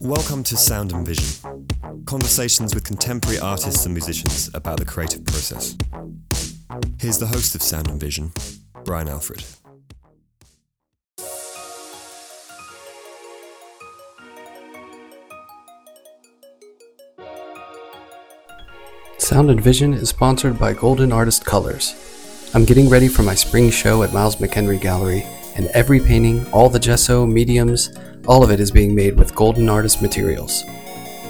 Welcome to Sound and Vision, conversations with contemporary artists and musicians about the creative process. Here's the host of Sound and Vision, Brian Alfred. Sound and Vision is sponsored by Golden Artist Colors. I'm getting ready for my spring show at Miles McEnery Gallery, and every painting, all the gesso, mediums, all of it is being made with Golden Artist materials.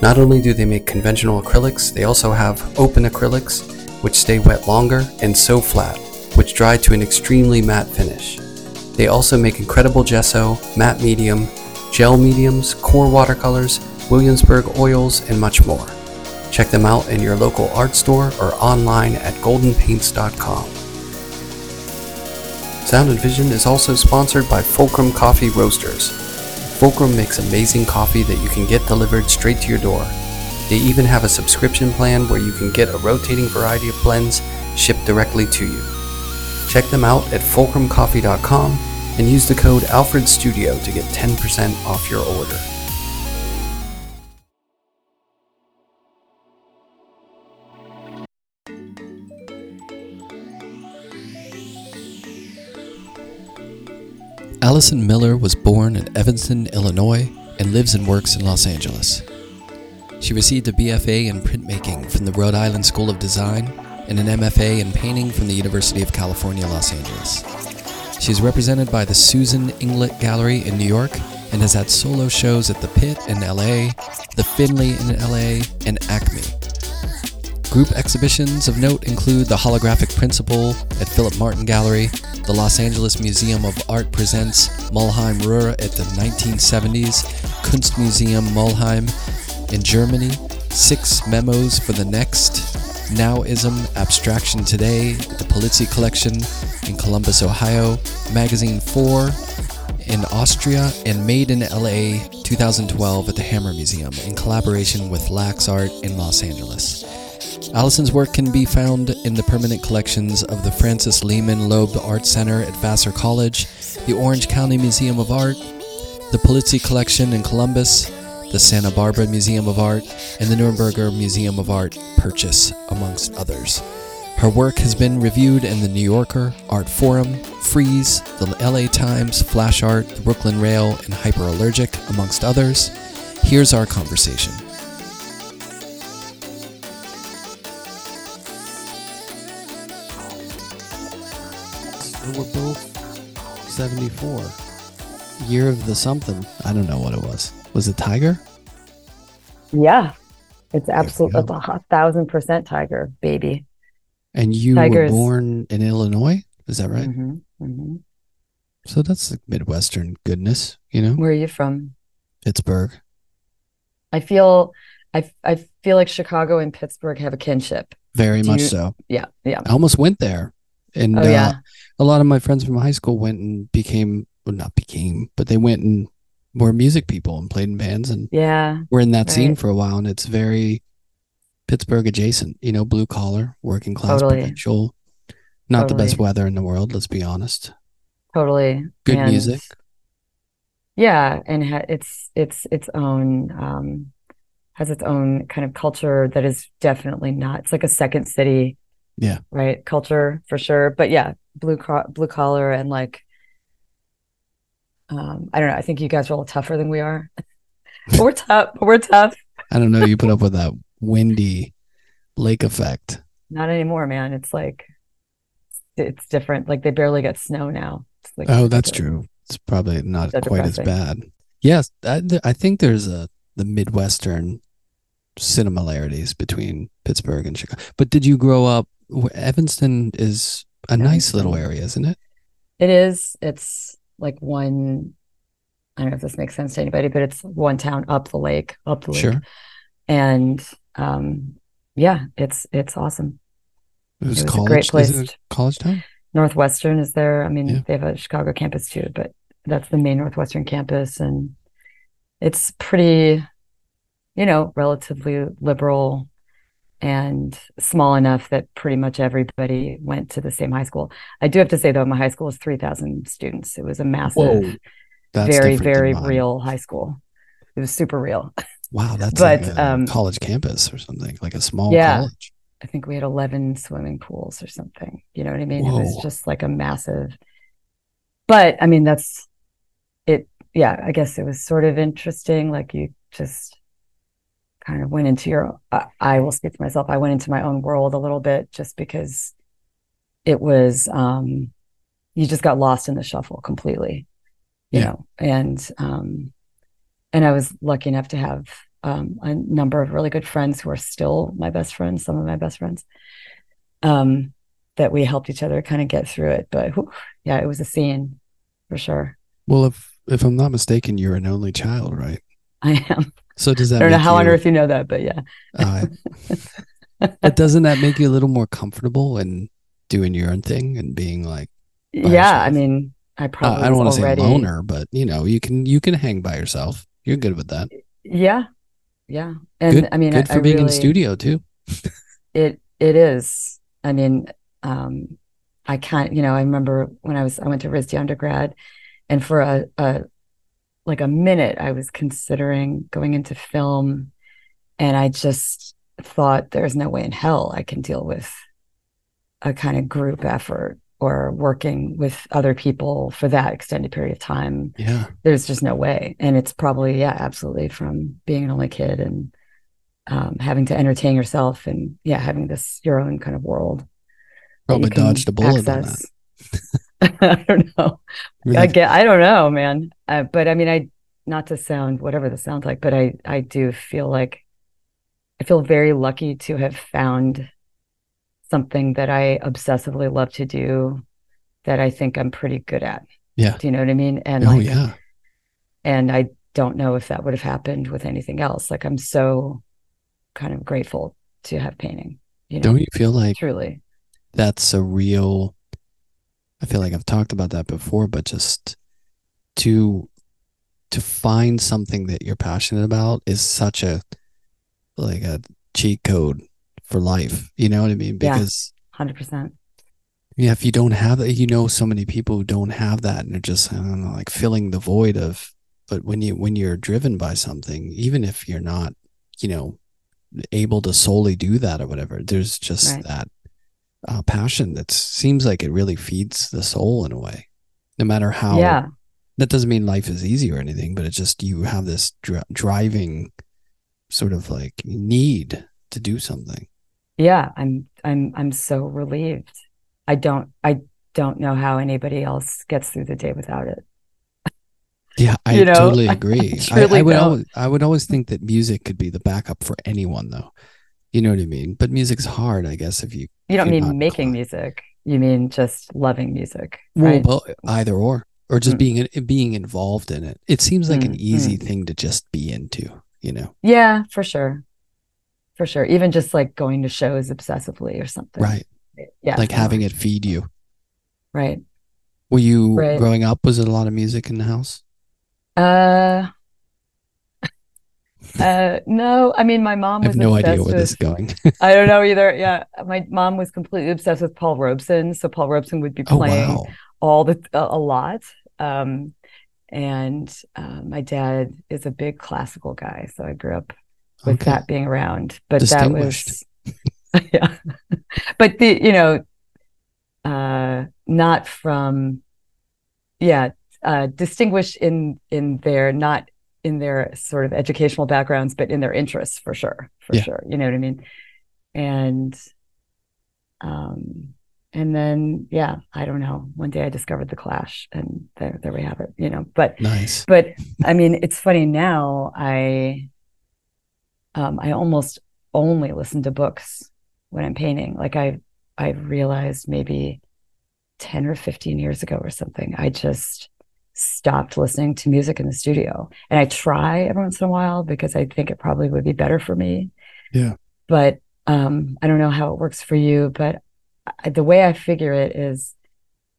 Not only do they make conventional acrylics, they also have open acrylics, which stay wet longer, and SoFlat, which dry to an extremely matte finish. They also make incredible gesso, matte medium, gel mediums, QoR watercolors, Williamsburg oils, and much more. Check them out in your local art store or online at goldenpaints.com. Sound and Vision is also sponsored by Fulcrum Coffee Roasters. Fulcrum makes amazing coffee that you can get delivered straight to your door. They even have a subscription plan where you can get a rotating variety of blends shipped directly to you. Check them out at fulcrumcoffee.com and use the code ALFREDSTUDIO to get 10% off your order. Allison Miller was born in Evanston, Illinois, and lives and works in Los Angeles. She received a BFA in printmaking from the Rhode Island School of Design and an MFA in painting from the University of California, Los Angeles. She is represented by the Susan Inglett Gallery in New York and has had solo shows at the Pit in LA, the Finley in LA, and Acme. Group exhibitions of note include the Holographic Principle at Philip Martin Gallery, the Los Angeles Museum of Art presents Mülheim Ruhr at the 1970s, Kunstmuseum Mülheim in Germany, Six Memos for the Next, Nowism Abstraction Today, the Polizzi Collection in Columbus, Ohio, Magazine 4 in Austria, and Made in LA 2012 at the Hammer Museum in collaboration with LAXART in Los Angeles. Allison's work can be found in the permanent collections of the Frances Lehman Loeb Art Center at Vassar College, the Orange County Museum of Art, the Polizzi Collection in Columbus, the Santa Barbara Museum of Art, and the Nuremberger Museum of Art Purchase, amongst others. Her work has been reviewed in the New Yorker, Art Forum, Frieze, the LA Times, Flash Art, the Brooklyn Rail, and Hyperallergic, amongst others. Here's our conversation. We're both 74. Year of the something. I don't know what it was. Was it Tiger? Yeah, it's absolutely a thousand percent tiger, baby. And you Tigers. were born in Illinois? Is that right? Mhm, mhm. So that's like Midwestern goodness, you know? Where are you from? Pittsburgh. I feel, I I feel like Chicago and Pittsburgh have a kinship. Very Do much you- so. Yeah, yeah. I almost went there. And Oh uh, yeah, a lot of my friends from high school went and became, well, not became, but they went and were music people and played in bands and yeah. were in that scene for a while. And it's very Pittsburgh adjacent, you know, blue collar, working class Totally. potential. Not the best weather in the world, let's be honest. Totally. Good And- music. Yeah, and ha it's it's its own um has its own kind of culture that is definitely not. It's like a second city. Yeah. Right, culture for sure. But yeah, blue co blue collar and like um I don't know. I think you guys are a little tougher than we are. We're tough. We're tough. I don't know. You put up with that windy lake effect. Not anymore, man. It's like it's different. Like they barely get snow now. Like Oh, that's true. It's probably not So quite as bad. Yes, I, I think there's a the Midwestern similarities between Pittsburgh and Chicago. But did you grow up? Evanston is a nice little area, isn't it? It is. It's like one. I don't know if this makes sense to anybody, but it's one town up the lake, up the lake, Sure. and um, yeah, it's it's awesome. It was It was a college. great is place. it a college town? Northwestern is there. I mean, Yeah. they have a Chicago campus too, but that's the main Northwestern campus, and it's pretty, you know, relatively liberal and small enough that pretty much everybody went to the same high school. I do have to say though, my high school was 3,000 students. It was a massive, very, very real high school. It was super real. Wow, that's But, like a um, college campus or something, like a small Yeah. college. I think we had 11 swimming pools or something. You know what I mean? It was just like a massive, but I mean, that's it. Yeah, I guess it was sort of interesting. Like you just kind of went into your, I, I will speak for myself. I went into my own world a little bit just because it was, um, you just got lost in the shuffle completely, you Yeah. know, and, um, and I was lucky enough to have um, a number of really good friends who are still my best friends, some of my best friends, um, that we helped each other kind of get through it. But whew, yeah, it was a scene for sure. Well, if if I'm not mistaken, you're an only child, right? I am. So does that? I don't know how on earth you know that, but yeah. Uh, but doesn't that make you a little more comfortable in doing your own thing and being like, yeah, I mean, I uh, probably I don't want to say loner, but you know, you can you can hang by yourself. You're good with that. Yeah, yeah, and good, I mean, good I, for I being in really- studio too. It it is. I mean, um, I can't. You know, I remember when I was I went to RISD undergrad, and for a, a like a minute, I was considering going into film, and I just thought there's no way in hell I can deal with a kind of group effort or working with other people for that extended period of time. Yeah, there's just no way. And it's probably yeah absolutely from being an only kid and um, having to entertain yourself and yeah having this your own kind of world probably dodged a bullet on that. i don't know I mean, i like, get i don't know man uh, but i mean i not to sound whatever this sounds like but i i do feel like i feel very lucky to have found something that i obsessively love to do that i think i'm pretty good at Yeah. do you know what i mean and oh like yeah, and I don't know if that would have happened with anything else. Like I'm so kind of grateful to have painting. You know, don't you feel like truly. that's a real? I feel like I've talked about that before, but just to to find something that you're passionate about is such a like a cheat code for life. You know what I mean? Yeah. Because Hundred percent. Yeah, if you don't have that, you know, so many people who don't have that, and they're just I don't know, like filling the void of. But when you when you're driven by something, even if you're not, you know, able to solely do that or whatever, there's just Right. that uh, passion that seems like it really feeds the soul in a way. No matter how. Yeah. That doesn't mean life is easy or anything, but it's just you have this dri- driving, sort of like need to do something. Yeah. I'm I'm I'm so relieved. I don't I don't know how anybody else gets through the day without it. Yeah, I You know, totally agree. I, truly I would don't. always, I would always think that music could be the backup for anyone, though. You know what I mean? But music's hard, I guess. If you You don't mean making music. You mean just loving music. well, Right. bo- either or, or just Mm. being being involved in it. It seems like an Mm, easy thing to just be into. You know, Yeah, for sure. For sure. Even just like going to shows obsessively or something. right? Yeah. Like having it feed you. Right. Were you Right. growing up? Was it a lot of music in the house? Uh, uh, no, I mean, my mom I was have no idea where this is going. I don't know either. Yeah. My mom was completely obsessed with Paul Robeson. So Paul Robeson would be oh playing wow! all the, a, a lot. Um, and uh, my dad is a big classical guy. So I grew up with Okay. that being around. But that was, yeah. But the, you know, uh, not from, yeah, uh, distinguished in in their not in their sort of educational backgrounds, but in their interests for sure, for Yeah. sure. You know what I mean? And, um, and then yeah, I don't know. One day I discovered the Clash, and there there we have it. You know, but Nice. but I mean, it's funny now. I um, I almost only listen to books when I'm painting. Like I I realized maybe ten or fifteen years ago or something. I just stopped listening to music in the studio, and I try every once in a while because I think it probably would be better for me. Yeah. But um, I don't know how it works for you, but I, the way I figure it is,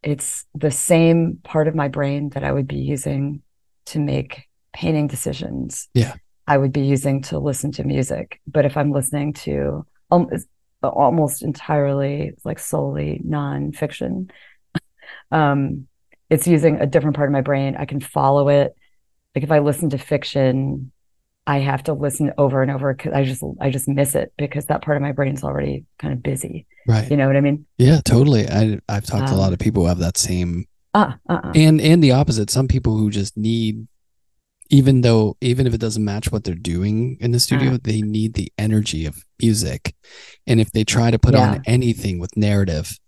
it's the same part of my brain that I would be using to make painting decisions. Yeah. I would be using to listen to music. But if I'm listening to um, almost entirely like solely nonfiction. um, it's using a different part of my brain. I can follow it. Like if I listen to fiction, I have to listen over and over because I just I just miss it because that part of my brain's already kind of busy. Right. You know what I mean? Yeah, totally. I I've talked to a lot Um, of people who have that same Uh, uh, and and the opposite. Some people who just need even though even if it doesn't match what they're doing in the studio, Uh. they need the energy of music. And if they try to put Yeah. on anything with narrative,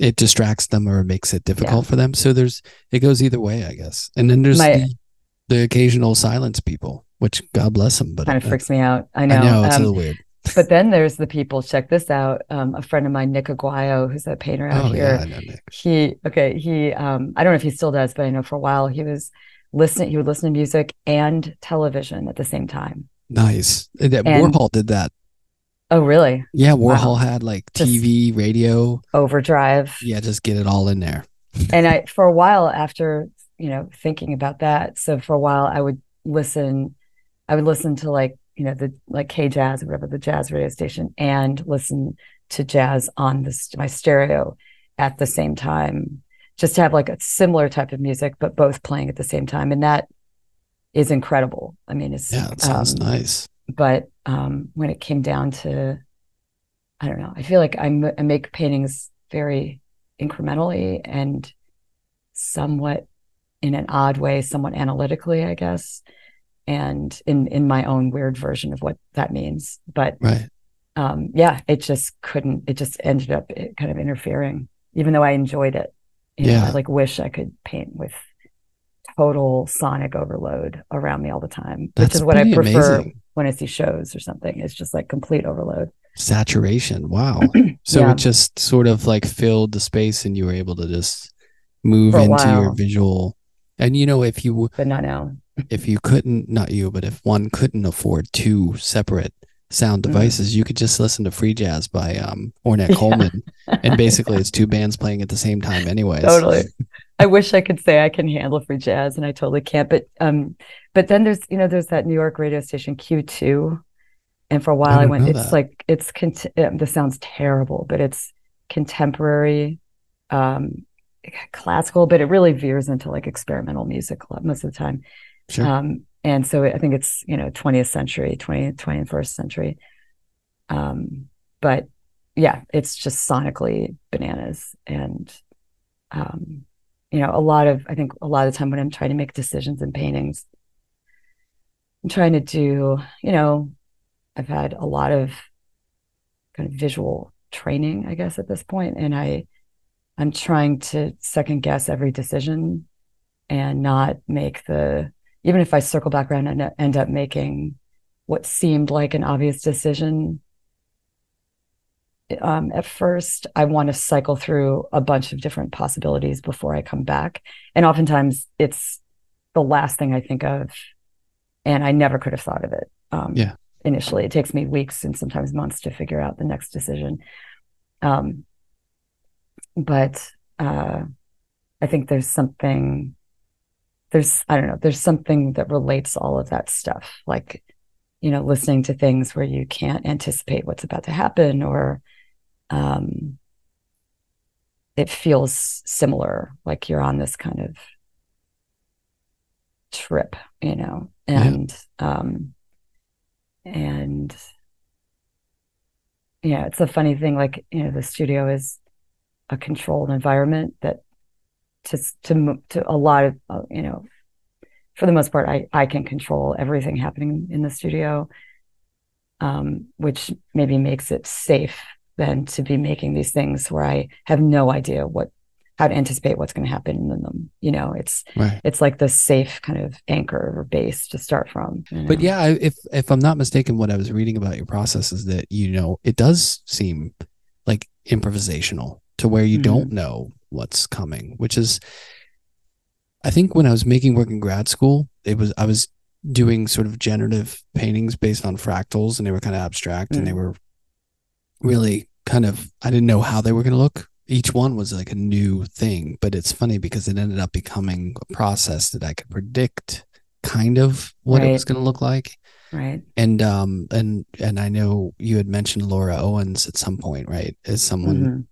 it distracts them or makes it difficult for them. So there's it goes either way, I guess. And then there's My- the, the occasional silence people, which God bless them, but kind of uh, freaks me out. I I know. know, it's Um, a little weird. but then there's the people. Check this out. Um, a friend of mine, Nick Aguayo, who's a painter out Oh here. yeah, I know Nick. he okay he um i don't know if he still does but i know for a while he was listening he would listen to music and television at the same time Nice. That And- Warhol did that. Oh really Yeah, Warhol Wow. had like Just- TV, radio. overdrive Yeah, just get it all in there. and i for a while after you know thinking about that so for a while i would listen i would listen to like you know the like k jazz or whatever the jazz radio station and listen to jazz on this my stereo at the same time just to have like a similar type of music but both playing at the same time and that is incredible i mean it's Yeah, it sounds um, nice. but um, when it came down to i don't know i feel like I make paintings very incrementally and somewhat in an odd way somewhat analytically i guess and in in my own weird version of what that means but Right. um yeah it just couldn't it just ended up kind of interfering even though i enjoyed it you know, Yeah. i like wish i could paint with total sonic overload around me all the time That's which is what i prefer amazing. when i see shows or something it's just like complete overload Saturation. Wow. So Yeah. it just sort of like filled the space and you were able to just move into your visual. And you know, if you but not now if you couldn't not you, but if one couldn't afford two separate sound Mhm. devices, you could just listen to free jazz by um Ornette Yeah. Coleman. And basically it's two bands playing at the same time anyways. totally i wish i could say i can handle free jazz and i totally can't but um but then there's you know there's that new york radio station q2 and for a while i, didn't went it's that. like it's cont- um, this sounds terrible but it's contemporary um classical but it really veers into like experimental music a lot most of the time Sure. um and so i think it's you know 20th century 20th 21st century um but yeah it's just sonically bananas and um you know a lot of i think a lot of the time when i'm trying to make decisions in paintings i'm trying to do you know i've had a lot of kind of visual training i guess at this point and i i'm trying to second guess every decision and not make the even if i circle back around and end up making what seemed like an obvious decision um, at first i want to cycle through a bunch of different possibilities before i come back. And oftentimes it's the last thing i think of and i never could have thought of it um, Yeah. initially. It takes me weeks and sometimes months to figure out the next decision. Um, but uh, i think there's something there's i don't know there's something that relates all of that stuff. Like you know listening to things where you can't anticipate what's about to happen or um it feels similar like you're on this kind of trip you know Yeah. and um and yeah it's a funny thing like you know the studio is a controlled environment that to to to a lot of uh, you know for the most part I I can control everything happening in the studio um which maybe makes it safe then to be making these things where I have no idea what how to anticipate what's going to happen in them you know it's Right. it's like the safe kind of anchor or base to start from you But yeah, if if I'm not mistaken, what I was reading about your process is that you know it does seem like improvisational to where you Mhm. don't know what's coming, which is, I think when I was making work in grad school, it was I was doing sort of generative paintings based on fractals, and they were kind of abstract, and they Mm. were really kind of I didn't know how they were going to look. Each one was like a new thing, but it's funny because it ended up becoming a process that I could predict kind of what it was going to look like. Right. And um and and I know you had mentioned Laura Owens at some point, right? As someone Mhm.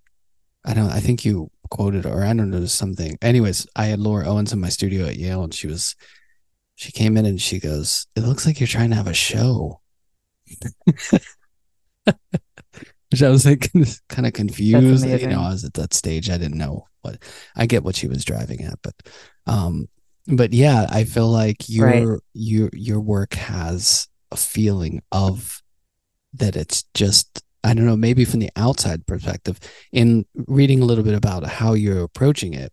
I don't I think you quoted or I don't know something. Anyways, I had Laura Owens in my studio at Yale and she was she came in and she goes, It looks like you're trying to have a show. Which I was like kind of confused. You know, I was at that stage. I didn't know what I get what she was driving at, but um but yeah, I feel like your Right. your your work has a feeling of that it's just I don't know, maybe from the outside perspective, in reading a little bit about how you're approaching it,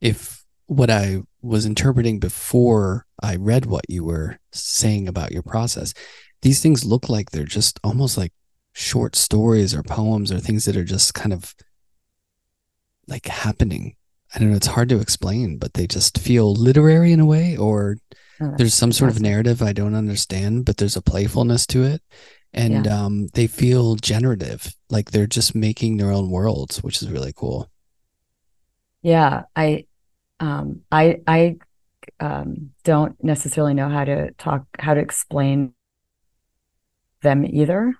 if what I was interpreting before I read what you were saying about your process, these things look like they're just almost like short stories or poems or things that are just kind of like happening. I don't know, it's hard to explain, but they just feel literary in a way, or there's some sort of narrative I don't understand, but there's a playfulness to it. And um, they feel generative, like they're just making their own worlds, which is really cool. Yeah, I um I I um don't necessarily know how to talk how to explain them either.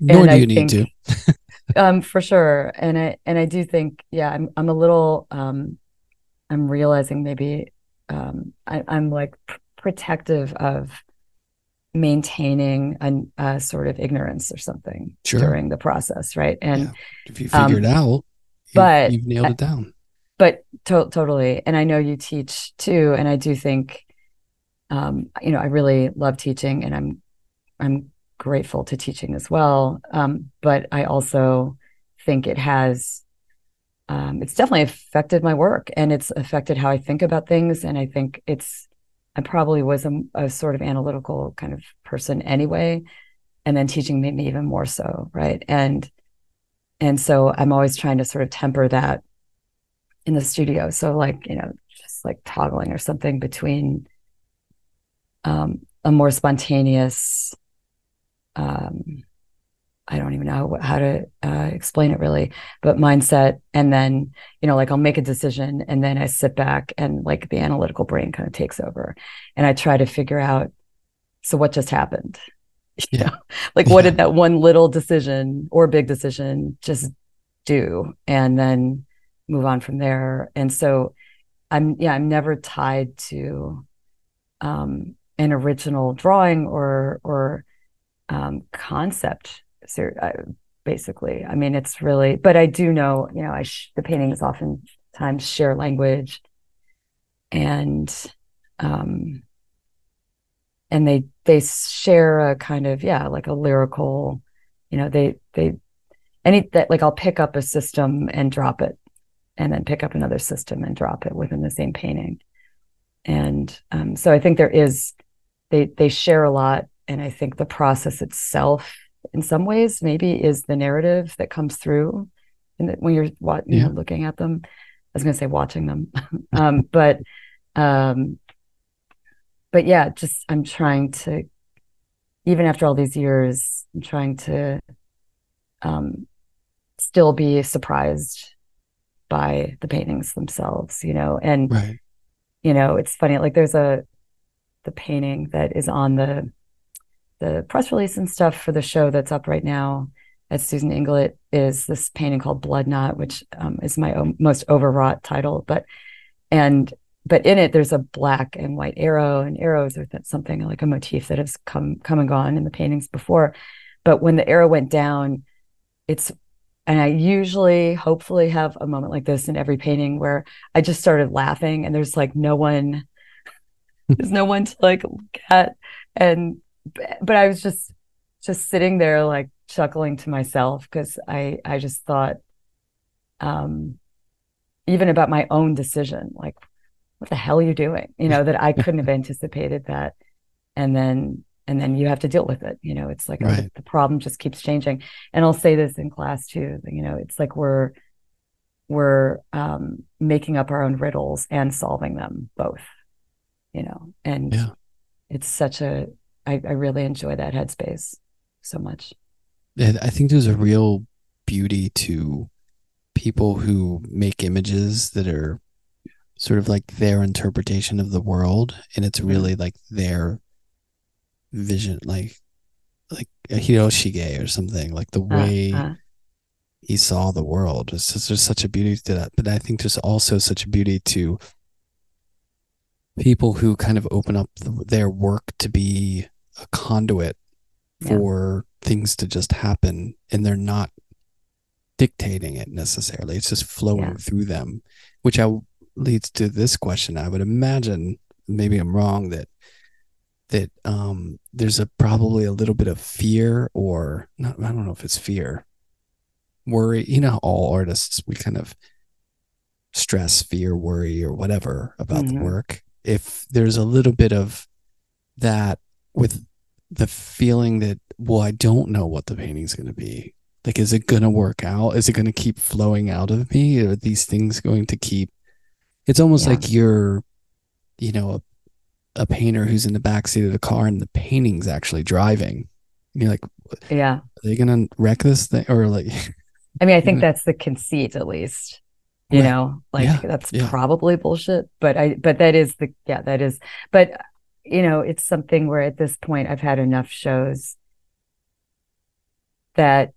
Nor And do I you need to. Um for sure. And I and I do think yeah, I'm I'm a little um I'm realizing maybe um I, I'm like pr- protective of maintaining an, a sort of ignorance or something Sure. during the process, right? And Yeah. If you figure it um, out, you- but you've nailed it down. but to- totally and i know you teach too and i do think um you know i really love teaching and i'm i'm grateful to teaching as well. Um but i also think it has um it's definitely affected my work and it's affected how i think about things. And i think it's i probably was a, a sort of analytical kind of person anyway. And then teaching made me even more so right? And and so i'm always trying to sort of temper that in the studio. So like, you know, just like toggling or something between um a more spontaneous um I don't even know how to uh, explain it really, but mindset. And then, you know, like I'll make a decision and then I sit back and like the analytical brain kind of takes over and I try to figure out, so what just happened? You Yeah. know, like what Yeah. did that one little decision or big decision just do? And then move on from there. And so I'm, yeah, I'm never tied to um, an original drawing or, or um, concept uh, basically. I mean, it's really, but I do know, you know, I sh- the paintings oftentimes share language, and um, and they they share a kind of yeah, like a lyrical, you know, they they any that like I'll pick up a system and drop it, and then pick up another system and drop it within the same painting, and um, so I think there is they they share a lot, and I think the process itself in some ways maybe is the narrative that comes through in the, when you're wa- you know, looking at them. I was going to say watching them, um, but um, but yeah, just I'm trying to even after all these years, I'm trying to um, still be surprised by the paintings themselves, you know, and Right. you know, it's funny. Like there's a the painting that is on the the press release and stuff for the show that's up right now at Susan Inglett is this painting called Blood Knot, which um, is my own, most overwrought title. But and but in it there's a black and white arrow, and arrows are th- something like a motif that has come come and gone in the paintings before. But when the arrow went down, it's and I usually hopefully have a moment like this in every painting where I just started laughing and there's like no one there's no one to like look at and but I was just just sitting there like chuckling to myself because I I just thought um even about my own decision like what the hell are you doing? You know that I couldn't have anticipated that. And then and then you have to deal with it you know it's like oh, the- the problem just keeps changing. And I'll say this in class too you know it's like we're we're um making up our own riddles and solving them both you know and Yeah. it's such a I, I really enjoy that headspace so much And I think there's a real beauty to people who make images that are sort of like their interpretation of the world and it's really like their vision, like like a Hiroshige or something, like the Uh, way uh, he saw the world. It's just, there's such a beauty to that. But I think there's also such a beauty to people who kind of open up the, their work to be a conduit Yeah. for things to just happen and they're not dictating it necessarily. It's just flowing Yeah. through them, which I leads to this question. I would imagine, maybe I'm wrong, that that um there's a probably a little bit of fear or not I don't know if it's fear. Worry, you know, all artists we kind of stress, fear, worry, or whatever about the Mhm. work. If there's a little bit of that with the feeling that, well, I don't know what the painting's going to be. Like, is it going to work out? Is it going to keep flowing out of me? Are these things going to keep? It's almost Yeah. like you're, you know, a, a painter who's in the backseat of the car and the painting's actually driving. And you're like, yeah. are they going to wreck this thing? Or like, I mean, I think that's the conceit, at least. You Right. know, like Yeah, that's yeah. probably bullshit. But I, but that is the, yeah, that is. But you know, it's something where at this point I've had enough shows that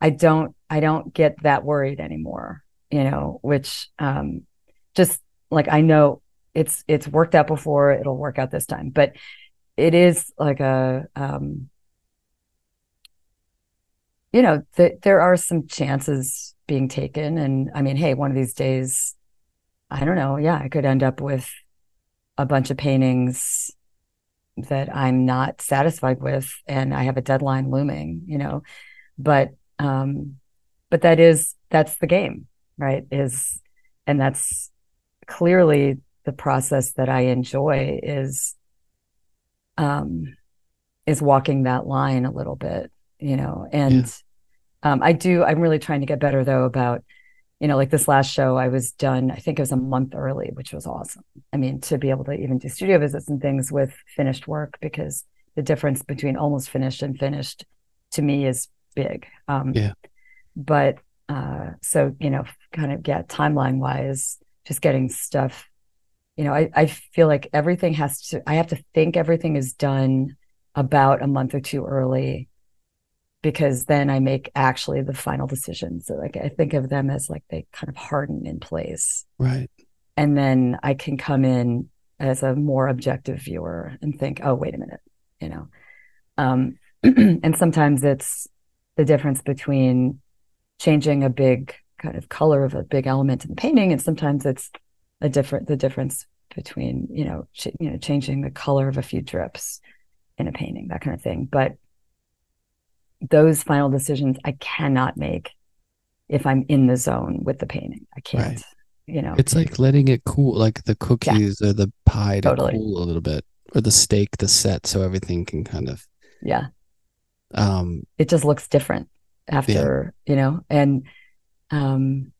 I don't, I don't get that worried anymore. You know, which um, just like I know it's it's worked out before, it'll work out this time. But it is like a um you know, th- there are some chances being taken. And I mean, hey, one of these days, I don't know. Yeah, I could end up with a bunch of paintings that I'm not satisfied with, and I have a deadline looming, you know. But, um, but that is, that's the game, right? Is, and that's clearly the process that I enjoy is, um, is walking that line a little bit, you know, and um, I do, I'm really trying to get better though about, you know, like this last show, I was done, I think it was a month early, which was awesome. I mean, to be able to even do studio visits and things with finished work, because the difference between almost finished and finished to me is big. Um, Yeah. But uh, so, you know, kind of get timeline wise, just getting stuff, you know, I, I feel like everything has to, I have to think everything is done about a month or two early because then I make actually the final decisions. So like I think of them as like they kind of harden in place. right. And then I can come in as a more objective viewer and think, oh, wait a minute, you know. Um, and sometimes it's the difference between changing a big kind of color of a big element in the painting, and sometimes it's a different the difference between you know ch- you know changing the color of a few drips in a painting, that kind of thing. But those final decisions I cannot make if I'm in the zone with the painting. I can't, Right. you know. It's like letting it cool, like the cookies or the pie to Totally. cool a little bit, or the steak to set so everything can kind of yeah, um it just looks different after, you know, and um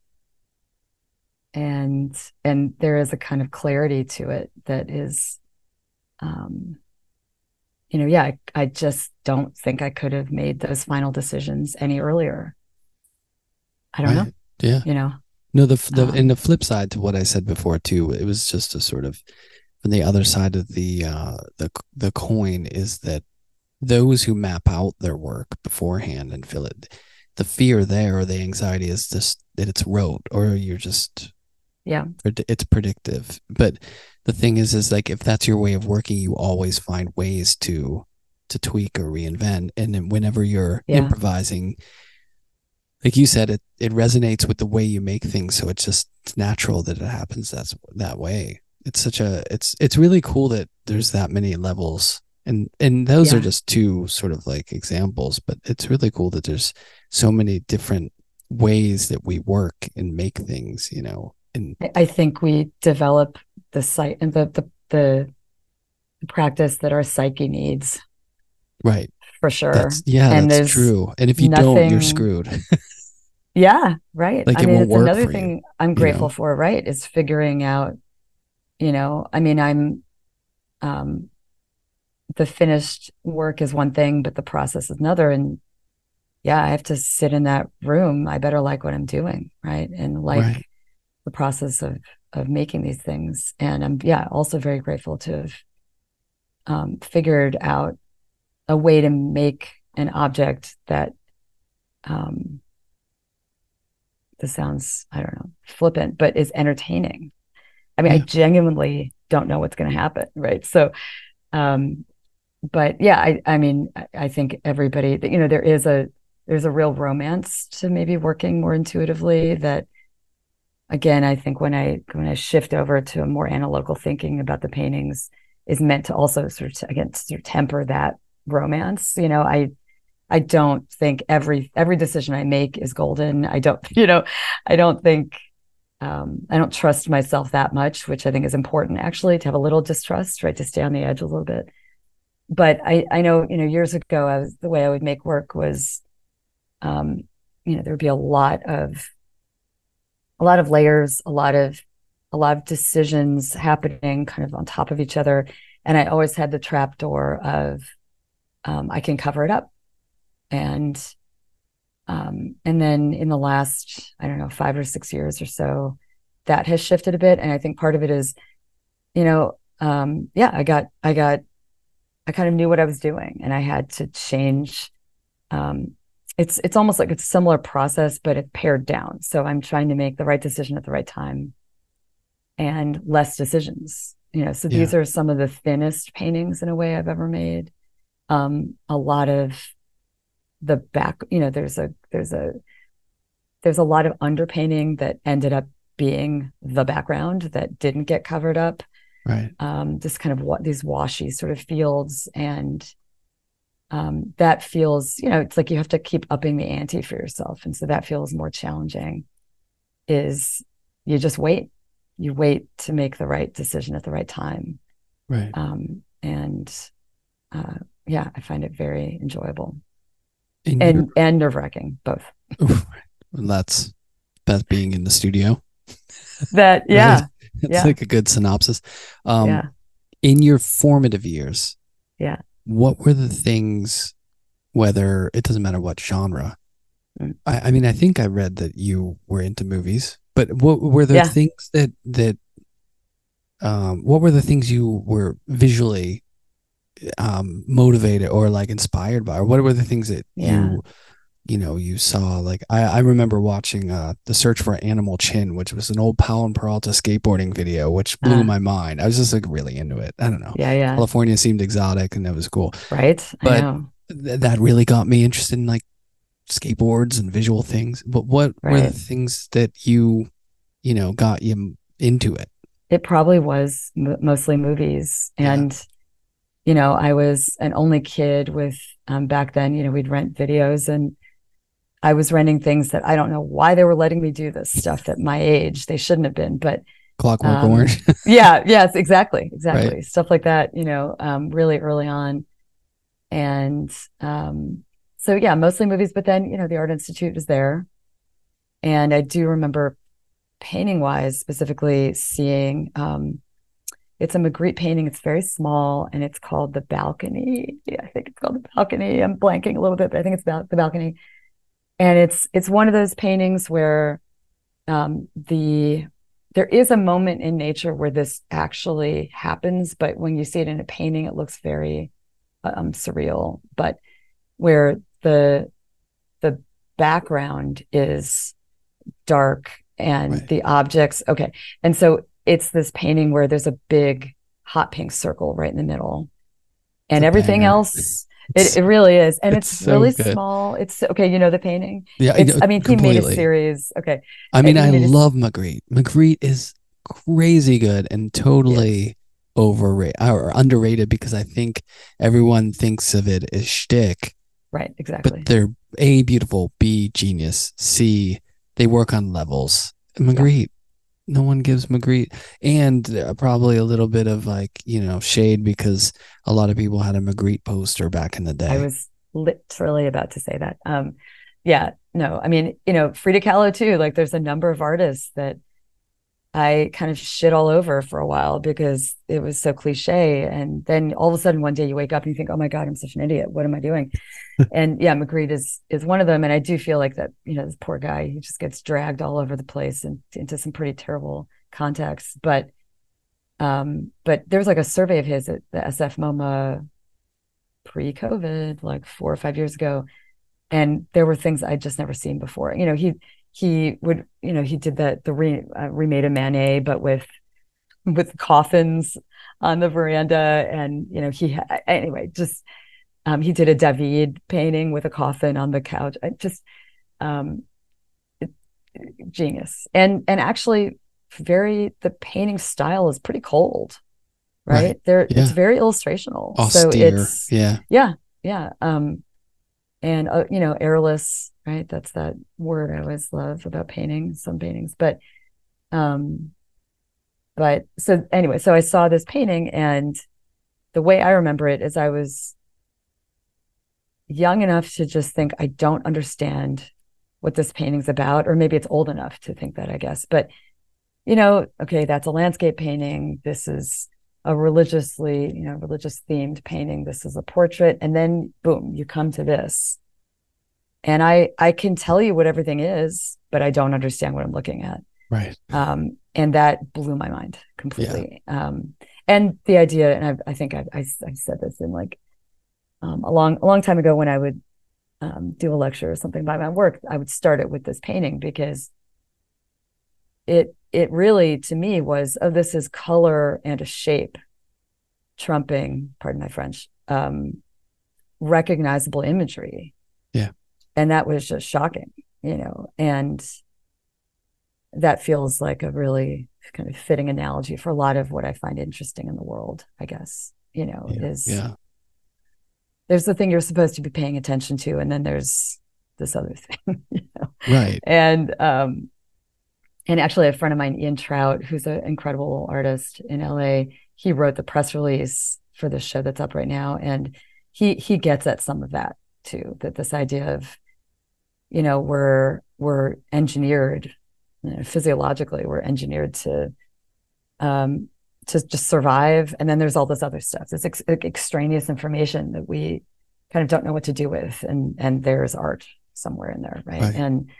and and there is a kind of clarity to it that is um you know, yeah, I, I just don't think I could have made those final decisions any earlier. I don't know. Yeah. you know. No, the the Um, and the flip side to what I said before too, it was just a sort of on the other side of the uh the the coin is that those who map out their work beforehand and feel it the fear there or the anxiety is just that it's rote or you're just Yeah. it's predictive but the thing is is like if that's your way of working you always find ways to to tweak or reinvent. And then whenever you're Yeah. improvising like you said it it resonates with the way you make things. So it's just it's natural that it happens that's that way. It's such a it's it's really cool that there's that many levels. And and those are just two sort of like examples but it's really cool that there's so many different ways that we work and make things you know and I think we develop the site and the the the practice that our psyche needs right for sure. that's yeah And that's true and if you don't you're screwed Yeah, right. Like, I mean, it's another for you, thing I'm grateful know? for, right? Is figuring out, you know, I mean, I'm um the finished work is one thing, but the process is another. And yeah, I have to sit in that room. I better like what I'm doing, right? And like Right. the process of of making these things. And I'm yeah, also very grateful to have um figured out a way to make an object that um this sounds I don't know flippant but is entertaining. I mean, yeah. I genuinely don't know what's going to happen, right? So, um, but yeah, I I mean, I, I think everybody, you know, there is a there's a real romance to maybe working more intuitively that again i think when i when i shift over to a more analytical thinking about the paintings is meant to also sort of again sort of temper that romance you know? I i don't think every every decision i make is golden. I don't you know i don't think um, i don't trust myself that much which i think is important actually to have a little distrust right? To stay on the edge a little bit. But i i know you know years ago i was the way i would make work was um you know there would be a lot of a lot of layers, a lot of a lot of decisions happening kind of on top of each other. And I always had the trap door of um, I can cover it up. And um, and then in the last, I don't know, five or six years or so, that has shifted a bit. And I think part of it is, you know, um, yeah, I got I got I kind of knew what I was doing and I had to change um, it's it's almost like it's a similar process, but it's pared down. So I'm trying to make the right decision at the right time and less decisions. You know, so these yeah. are some of the thinnest paintings in a way I've ever made. Um, a lot of the back, you know, there's a there's a there's a lot of underpainting that ended up being the background that didn't get covered up. Right. Um, just kind of what these washy sort of fields and um, that feels, you know, it's like you have to keep upping the ante for yourself. And so that feels more challenging is you just wait. You wait to make the right decision at the right time. Right. Um, and uh, yeah, I find it very enjoyable In and, and nerve wracking, both. that's that being in the studio. That, yeah. It's yeah. like a good synopsis. Um, yeah. In your formative years, yeah what were the things, whether it doesn't matter what genre? Mm. I, I mean, I think I read that you were into movies, but what were the yeah. things that, that, um, what were the things you were visually um motivated or like inspired by or what were the things that yeah. you you know you saw like I, I remember watching uh the search for animal chin which was an old Powell and Peralta skateboarding video which blew uh, my mind. I was just like really into it. I don't know. Yeah yeah. California seemed exotic and that was cool. Right? But th- that really got me interested in like skateboards and visual things. But what right. were the things that you you know got you into it? It probably was m- mostly movies. And yeah. you know I was an only kid with um back then you know we'd rent videos and I was renting things that I don't know why they were letting me do this stuff at my age. They shouldn't have been, but Clockwork um, Orange. yeah, yes, exactly, exactly. Right. Stuff like that, you know, um, really early on. And um, so yeah, mostly movies, but then, you know, the Art Institute was there. And I do remember painting wise, specifically seeing um, it's a Magritte painting. It's very small and it's called The Balcony. I think it's called The Balcony. I'm blanking a little bit, but I think it's about The Balcony and it's it's one of those paintings where um, the there is a moment in nature where this actually happens, but when you see it in a painting, it looks very um, surreal. But where the the background is dark and right. the objects okay, and so it's this painting where there's a big hot pink circle right in the middle, and everything banger. else it, it really is, and it's, it's so really good. small. It's okay. You know the painting. Yeah, I, I mean, completely. he made a series. Okay. I mean, I love a... Magritte. Magritte is crazy good and totally yes. overrated or underrated because I think everyone thinks of it as shtick. Right. Exactly. But they're a beautiful, b genius, c they work on levels. Magritte no one gives Magritte, and uh, probably a little bit of like you know shade because a lot of people had a Magritte poster back in the day. I was literally about to say that. Um, yeah, no, I mean you know Frida Kahlo too. Like there's a number of artists that I kind of shit all over for a while because it was so cliche. And then all of a sudden one day you wake up and you think, oh my God, I'm such an idiot. What am I doing? and yeah, Magritte is is one of them. And I do feel like that, you know, this poor guy, he just gets dragged all over the place and into some pretty terrible contexts. But um, but there was like a survey of his at the SF MoMA pre-COVID, like four or five years ago, and there were things I'd just never seen before. You know, he he would, you know, he did that the re, uh, remade a Manet, but with with coffins on the veranda, and you know, he anyway just um, he did a David painting with a coffin on the couch. I just um, it, genius, and and actually very the painting style is pretty cold right, right. there yeah. it's very illustrational Austere. so it's yeah yeah yeah um and uh, you know airless right? That's that word i always love about painting some paintings but um but so anyway so i saw this painting and the way i remember it is i was young enough to just think i don't understand what this painting's about or maybe it's old enough to think that i guess but you know okay that's a landscape painting this is a religiously, you know, religious themed painting. This is a portrait. And then boom, you come to this. And I I can tell you what everything is, but I don't understand what I'm looking at. Right. Um, and that blew my mind completely. Yeah. Um, and the idea, and I've, I think I've, I, I said this in like um, a long, a long time ago when I would um, do a lecture or something by my work, I would start it with this painting because it it really to me was oh this is color and a shape trumping pardon my french um recognizable imagery yeah and that was just shocking you know and that feels like a really kind of fitting analogy for a lot of what i find interesting in the world i guess you know yeah. is yeah there's the thing you're supposed to be paying attention to and then there's this other thing you know? right and um and actually a friend of mine ian trout who's an incredible artist in la he wrote the press release for this show that's up right now. And he he gets at some of that too that this idea of you know we're we're engineered you know, physiologically we're engineered to um to just survive. And then there's all this other stuff this ex- extraneous information that we kind of don't know what to do with. And and there's art somewhere in there right, right. and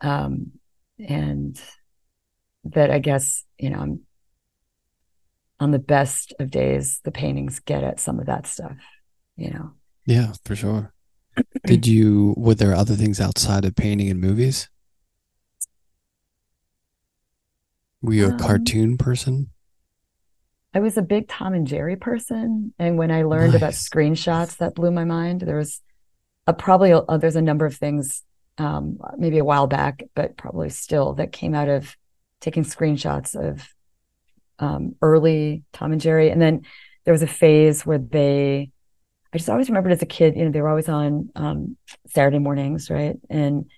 um and that I guess you know I'm on the best of days the paintings get at some of that stuff you know yeah for sure did you were there other things outside of painting and movies were you a um, cartoon person I was a big Tom and Jerry person, and when I learned nice. about screenshots, that blew my mind. There was a probably a, there's a number of things um, maybe a while back, but probably still that came out of taking screenshots of um, early Tom and Jerry. And then there was a phase where they, I just always remembered as a kid, you know, they were always on um, Saturday mornings, right? And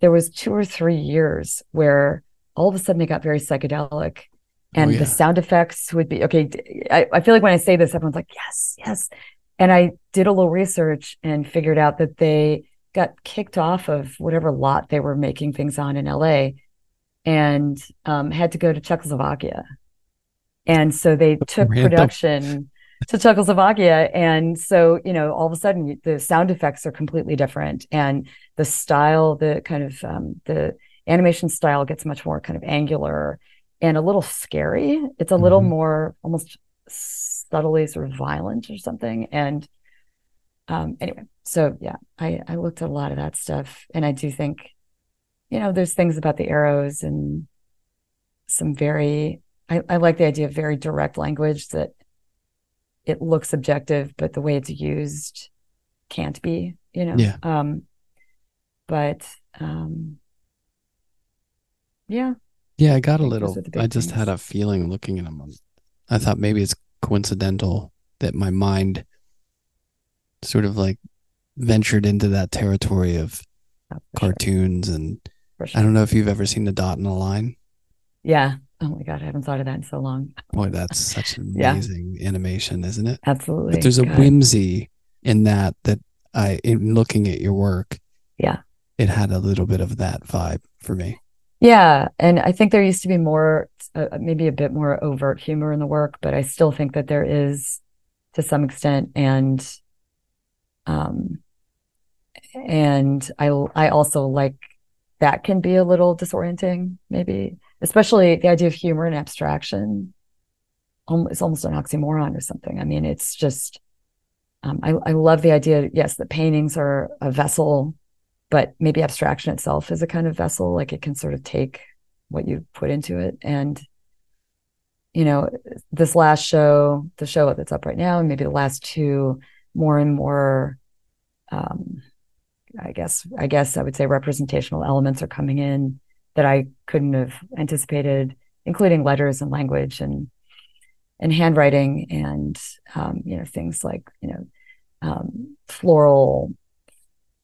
there was two or three years where all of a sudden they got very psychedelic and oh, yeah. the sound effects would be okay. I, I feel like when I say this, everyone's like, yes, yes. And I did a little research and figured out that they got kicked off of whatever lot they were making things on in LA and um, had to go to Czechoslovakia. And so they took Random. production to Czechoslovakia. And so, you know, all of a sudden the sound effects are completely different. And the style, the kind of um, the animation style gets much more kind of angular and a little scary. It's a mm-hmm. little more almost subtly sort of violent or something. And um, anyway, so yeah, I, I looked at a lot of that stuff. And I do think, you know, there's things about the arrows and some very, I, I like the idea of very direct language that it looks objective, but the way it's used can't be, you know? Yeah. Um, but um, yeah. Yeah, I got a little, I just things. had a feeling looking at them. I thought maybe it's coincidental that my mind sort of like ventured into that territory of oh, cartoons sure. and sure. I don't know if you've ever seen the dot and a line. Yeah. Oh my god, I haven't thought of that in so long. Boy, that's such an amazing yeah. animation, isn't it? Absolutely. But there's a god. whimsy in that that I in looking at your work. Yeah. It had a little bit of that vibe for me. Yeah, and I think there used to be more uh, maybe a bit more overt humor in the work, but I still think that there is to some extent and um, and I I also like that can be a little disorienting, maybe, especially the idea of humor and abstraction. It's almost an oxymoron or something. I mean, it's just um, I, I love the idea. Yes, the paintings are a vessel, but maybe abstraction itself is a kind of vessel. Like it can sort of take what you put into it. And you know, this last show, the show that's up right now, and maybe the last two, more and more. Um, I guess I guess I would say representational elements are coming in that I couldn't have anticipated, including letters and language and and handwriting and um, you know things like you know um, floral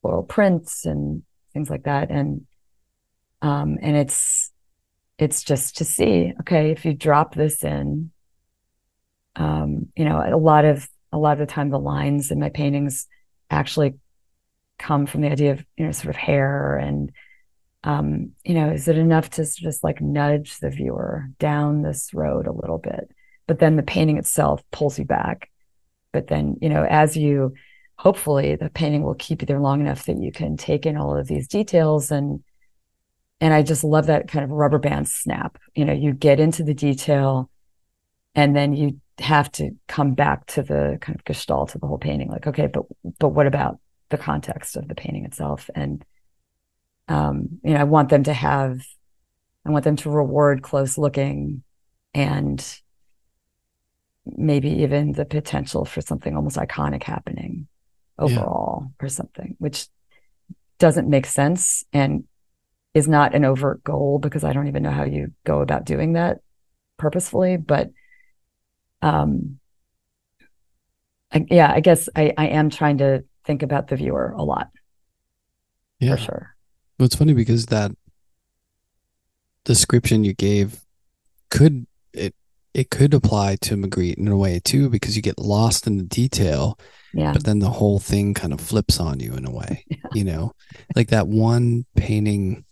floral prints and things like that and um, and it's it's just to see okay if you drop this in um, you know a lot of a lot of the time the lines in my paintings actually come from the idea of you know sort of hair and um, you know is it enough to just like nudge the viewer down this road a little bit? But then the painting itself pulls you back. But then you know as you hopefully the painting will keep you there long enough that you can take in all of these details and and i just love that kind of rubber band snap. You know you get into the detail and then you have to come back to the kind of gestalt of the whole painting like okay but but what about the context of the painting itself and um you know i want them to have i want them to reward close looking and maybe even the potential for something almost iconic happening overall yeah. or something, which doesn't make sense and is not an overt goal because I don't even know how you go about doing that purposefully. But um, I, yeah, I guess I, I am trying to think about the viewer a lot. Yeah. For sure. Well, it's funny because that description you gave could it it could apply to Magritte in a way too, because you get lost in the detail. Yeah. But then the whole thing kind of flips on you in a way, yeah. you know, like that one painting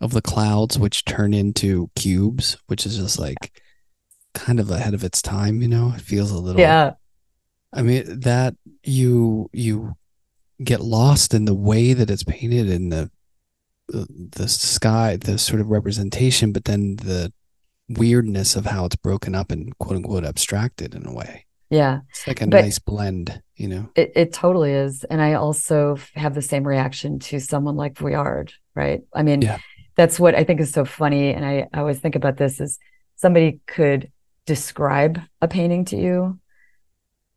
of the clouds, which turn into cubes, which is just like kind of ahead of its time, you know, it feels a little, yeah. I mean, that you, you get lost in the way that it's painted in the, uh, the sky, the sort of representation, but then the weirdness of how it's broken up and quote unquote abstracted in a way. Yeah. It's like a but nice blend, you know? It, it totally is. And I also have the same reaction to someone like Vuillard, right? I mean, yeah. that's what I think is so funny. And I, I always think about this is somebody could describe a painting to you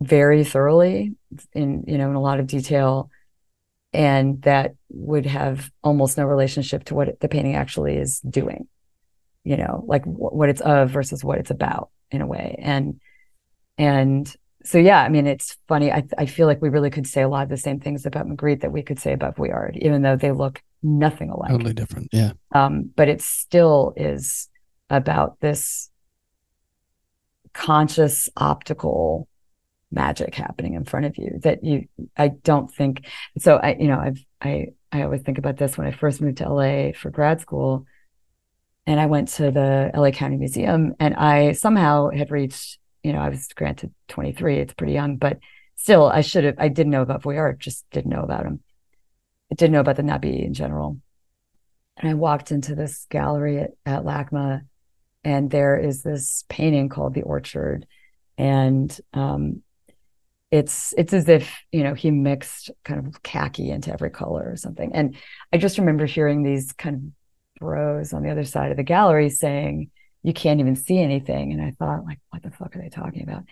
very thoroughly in, you know, in a lot of detail. And that would have almost no relationship to what the painting actually is doing you know like w- what it's of versus what it's about in a way. And and so yeah i mean it's funny. I, I feel like we really could say a lot of the same things about magritte that we could say about vuillard even though they look nothing alike. Totally different. Yeah. Um, but it still is about this conscious optical magic happening in front of you that you i don't think so i you know i've i i always think about this when i first moved to la for grad school and I went to the LA County Museum and I somehow had reached, you know, I was granted 23, it's pretty young, but still I should have, I didn't know about Vuillard, just didn't know about him. I didn't know about the Nabi in general. And I walked into this gallery at, at LACMA and there is this painting called The Orchard. And um, it's it's as if you know he mixed kind of khaki into every color or something and i just remember hearing these kind of bros on the other side of the gallery saying, You can't even see anything. And I thought, like, what the fuck are they talking about?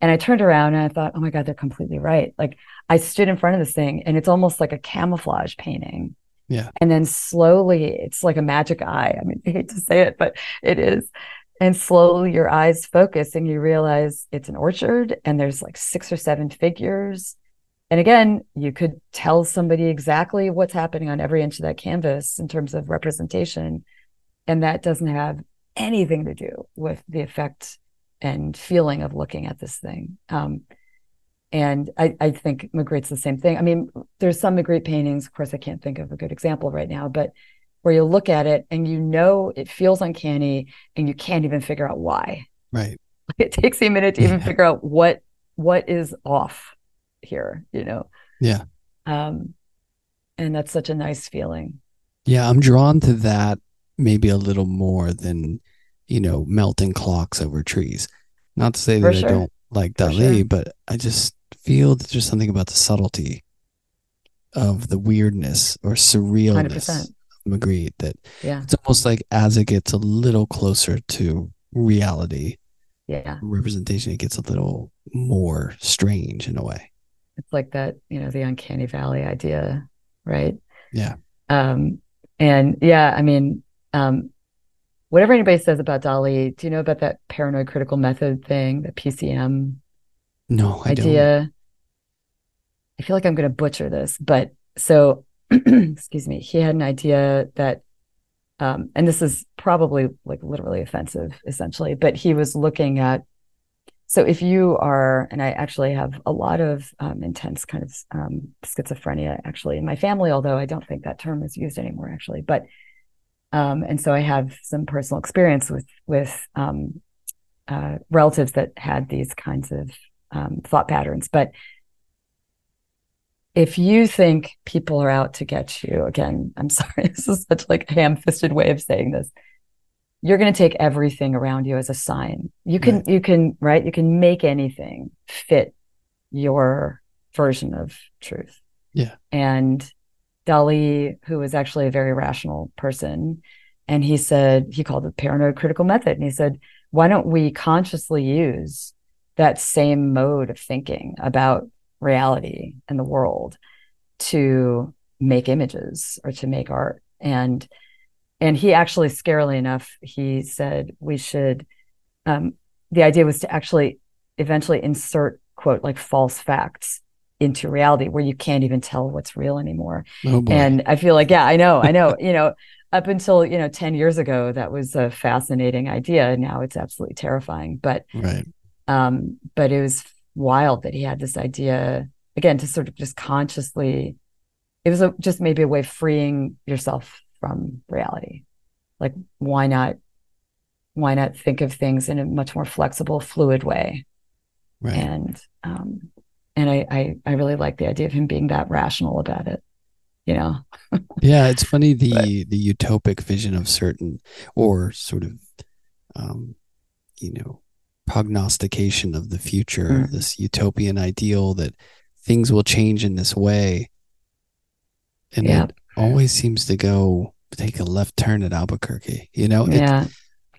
And I turned around and I thought, oh my God, they're completely right. Like I stood in front of this thing and it's almost like a camouflage painting. Yeah. And then slowly it's like a magic eye. I mean, I hate to say it, but it is. And slowly your eyes focus and you realize it's an orchard and there's like six or seven figures and again, you could tell somebody exactly what's happening on every inch of that canvas in terms of representation. And that doesn't have anything to do with the effect and feeling of looking at this thing. Um, and I, I think Magritte's the same thing. I mean, there's some Magritte paintings, of course, I can't think of a good example right now, but where you look at it and you know it feels uncanny and you can't even figure out why. Right. It takes you a minute to even yeah. figure out what what is off here, you know? Yeah. Um, and that's such a nice feeling. Yeah, I'm drawn to that maybe a little more than, you know, melting clocks over trees. Not to say that I don't like Dali, sure. but I just feel that there's something about the subtlety of the weirdness or surrealness 100%. of Magritte that Yeah. it's almost like as it gets a little closer to reality Yeah. representation, it gets a little more strange in a way. It's like that, you know, the uncanny valley idea, right? Yeah. Um, and yeah, I mean, um, whatever anybody says about Dali, do you know about that paranoid critical method thing, the PCM No, I don't. idea? I feel like I'm going to butcher this, but so, excuse me, he had an idea that, um, and this is probably like literally offensive, essentially, but he was looking at, so if you are, and I actually have a lot of um, intense kind of um, schizophrenia actually in my family, although I don't think that term is used anymore, actually, but, um, and so I have some personal experience with with um, uh, relatives that had these kinds of um, thought patterns, but if you think people are out to get you, again, I'm sorry, this is such like a ham-fisted way of saying this. You're going to take everything around you as a sign. You can, Right. you can, right? You can make anything fit your version of truth. Yeah. And Dali, who was actually a very rational person, and he said, he called it paranoid critical method. And he said, why don't we consciously use that same mode of thinking about reality and the world to make images or to make art. And and he actually scarily enough he said we should um the idea was to actually eventually insert quote like false facts into reality where you can't even tell what's real anymore. Oh and i feel like yeah i know i know you know up until you know 10 years ago that was a fascinating idea. Now it's absolutely terrifying. But right. um, but it was wild that he had this idea again to sort of just consciously it was a, just maybe a way of freeing yourself from reality. Like why not why not think of things in a much more flexible fluid way? Right. and um and I, I i really like the idea of him being that rational about it you know? Yeah, it's funny the But- the utopic vision of certain or sort of um you know prognostication of the future, Mm. this utopian ideal that things will change in this way. And Yeah. it always seems to go take a left turn at Albuquerque. You know, It- yeah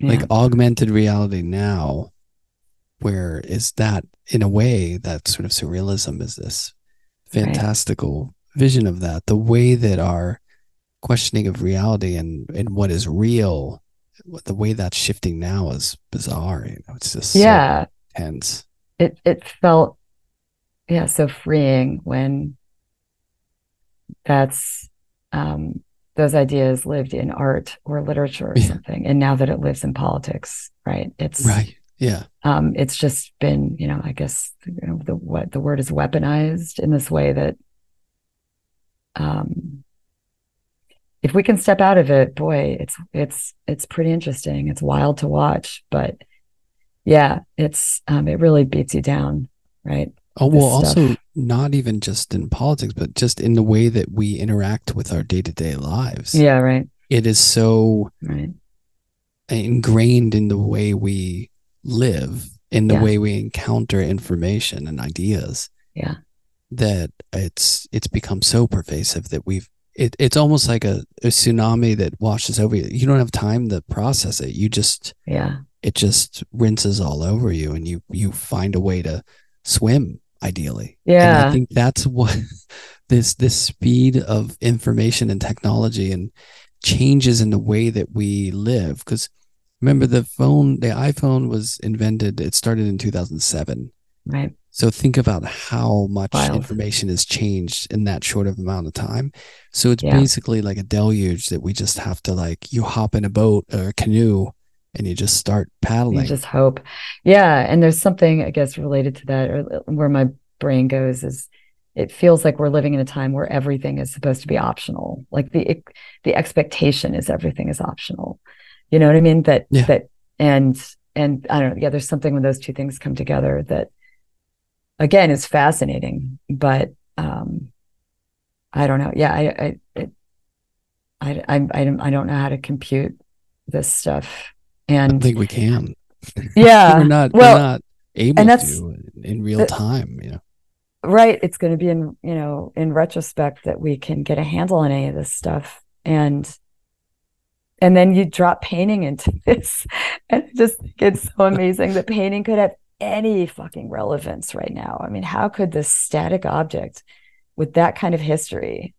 like yeah. augmented reality now, where is that in a way that sort of surrealism is this Right. fantastical vision of that the way that our questioning of reality and and what is real the way that's shifting now is bizarre you know it's just so yeah. tense it it felt yeah so freeing when that's um those ideas lived in art or literature or Yeah. something and now that it lives in politics right it's right yeah. Um it's just been you know i guess you know the what the word is weaponized in this way that um if we can step out of it boy it's it's it's pretty interesting it's wild to watch but yeah it's um it really beats you down right oh well also not even just in politics but just in the way that we interact with our day-to-day lives yeah right it is so right ingrained in the way we live, in the Yeah. way we encounter information and ideas. Yeah. That it's it's become so pervasive that we've it, it's almost like a, a tsunami that washes over you. You don't have time to process it. You just yeah it just rinses all over you and you you find a way to swim ideally. And yeah I think that's what this this speed of information and technology and changes in the way that we live. Because remember, the phone, the iPhone was invented. It started in 2007. right So think about how much Wild. information has changed in that short of amount of time. So it's Yeah. basically like a deluge that we just have to like you hop in a boat or a canoe and you just start you paddling. just hope yeah and there's something i guess related to that or uh, where my brain goes is it feels like we're living in a time where everything is supposed to be optional like the the expectation is everything is optional you know what i mean that Yeah. that and and i don't know yeah there's something when those two things come together that again is fascinating but um i don't know yeah i i it, I, I I don't I don't know how to compute this stuff I and don't think we can. yeah we're not well, we're not able and that's to in real time, you know. right it's going to be in you know in retrospect that we can get a handle on any of this stuff and and then you drop painting into this and just it's so amazing that painting could have any fucking relevance right now. I mean how could this static object with that kind of history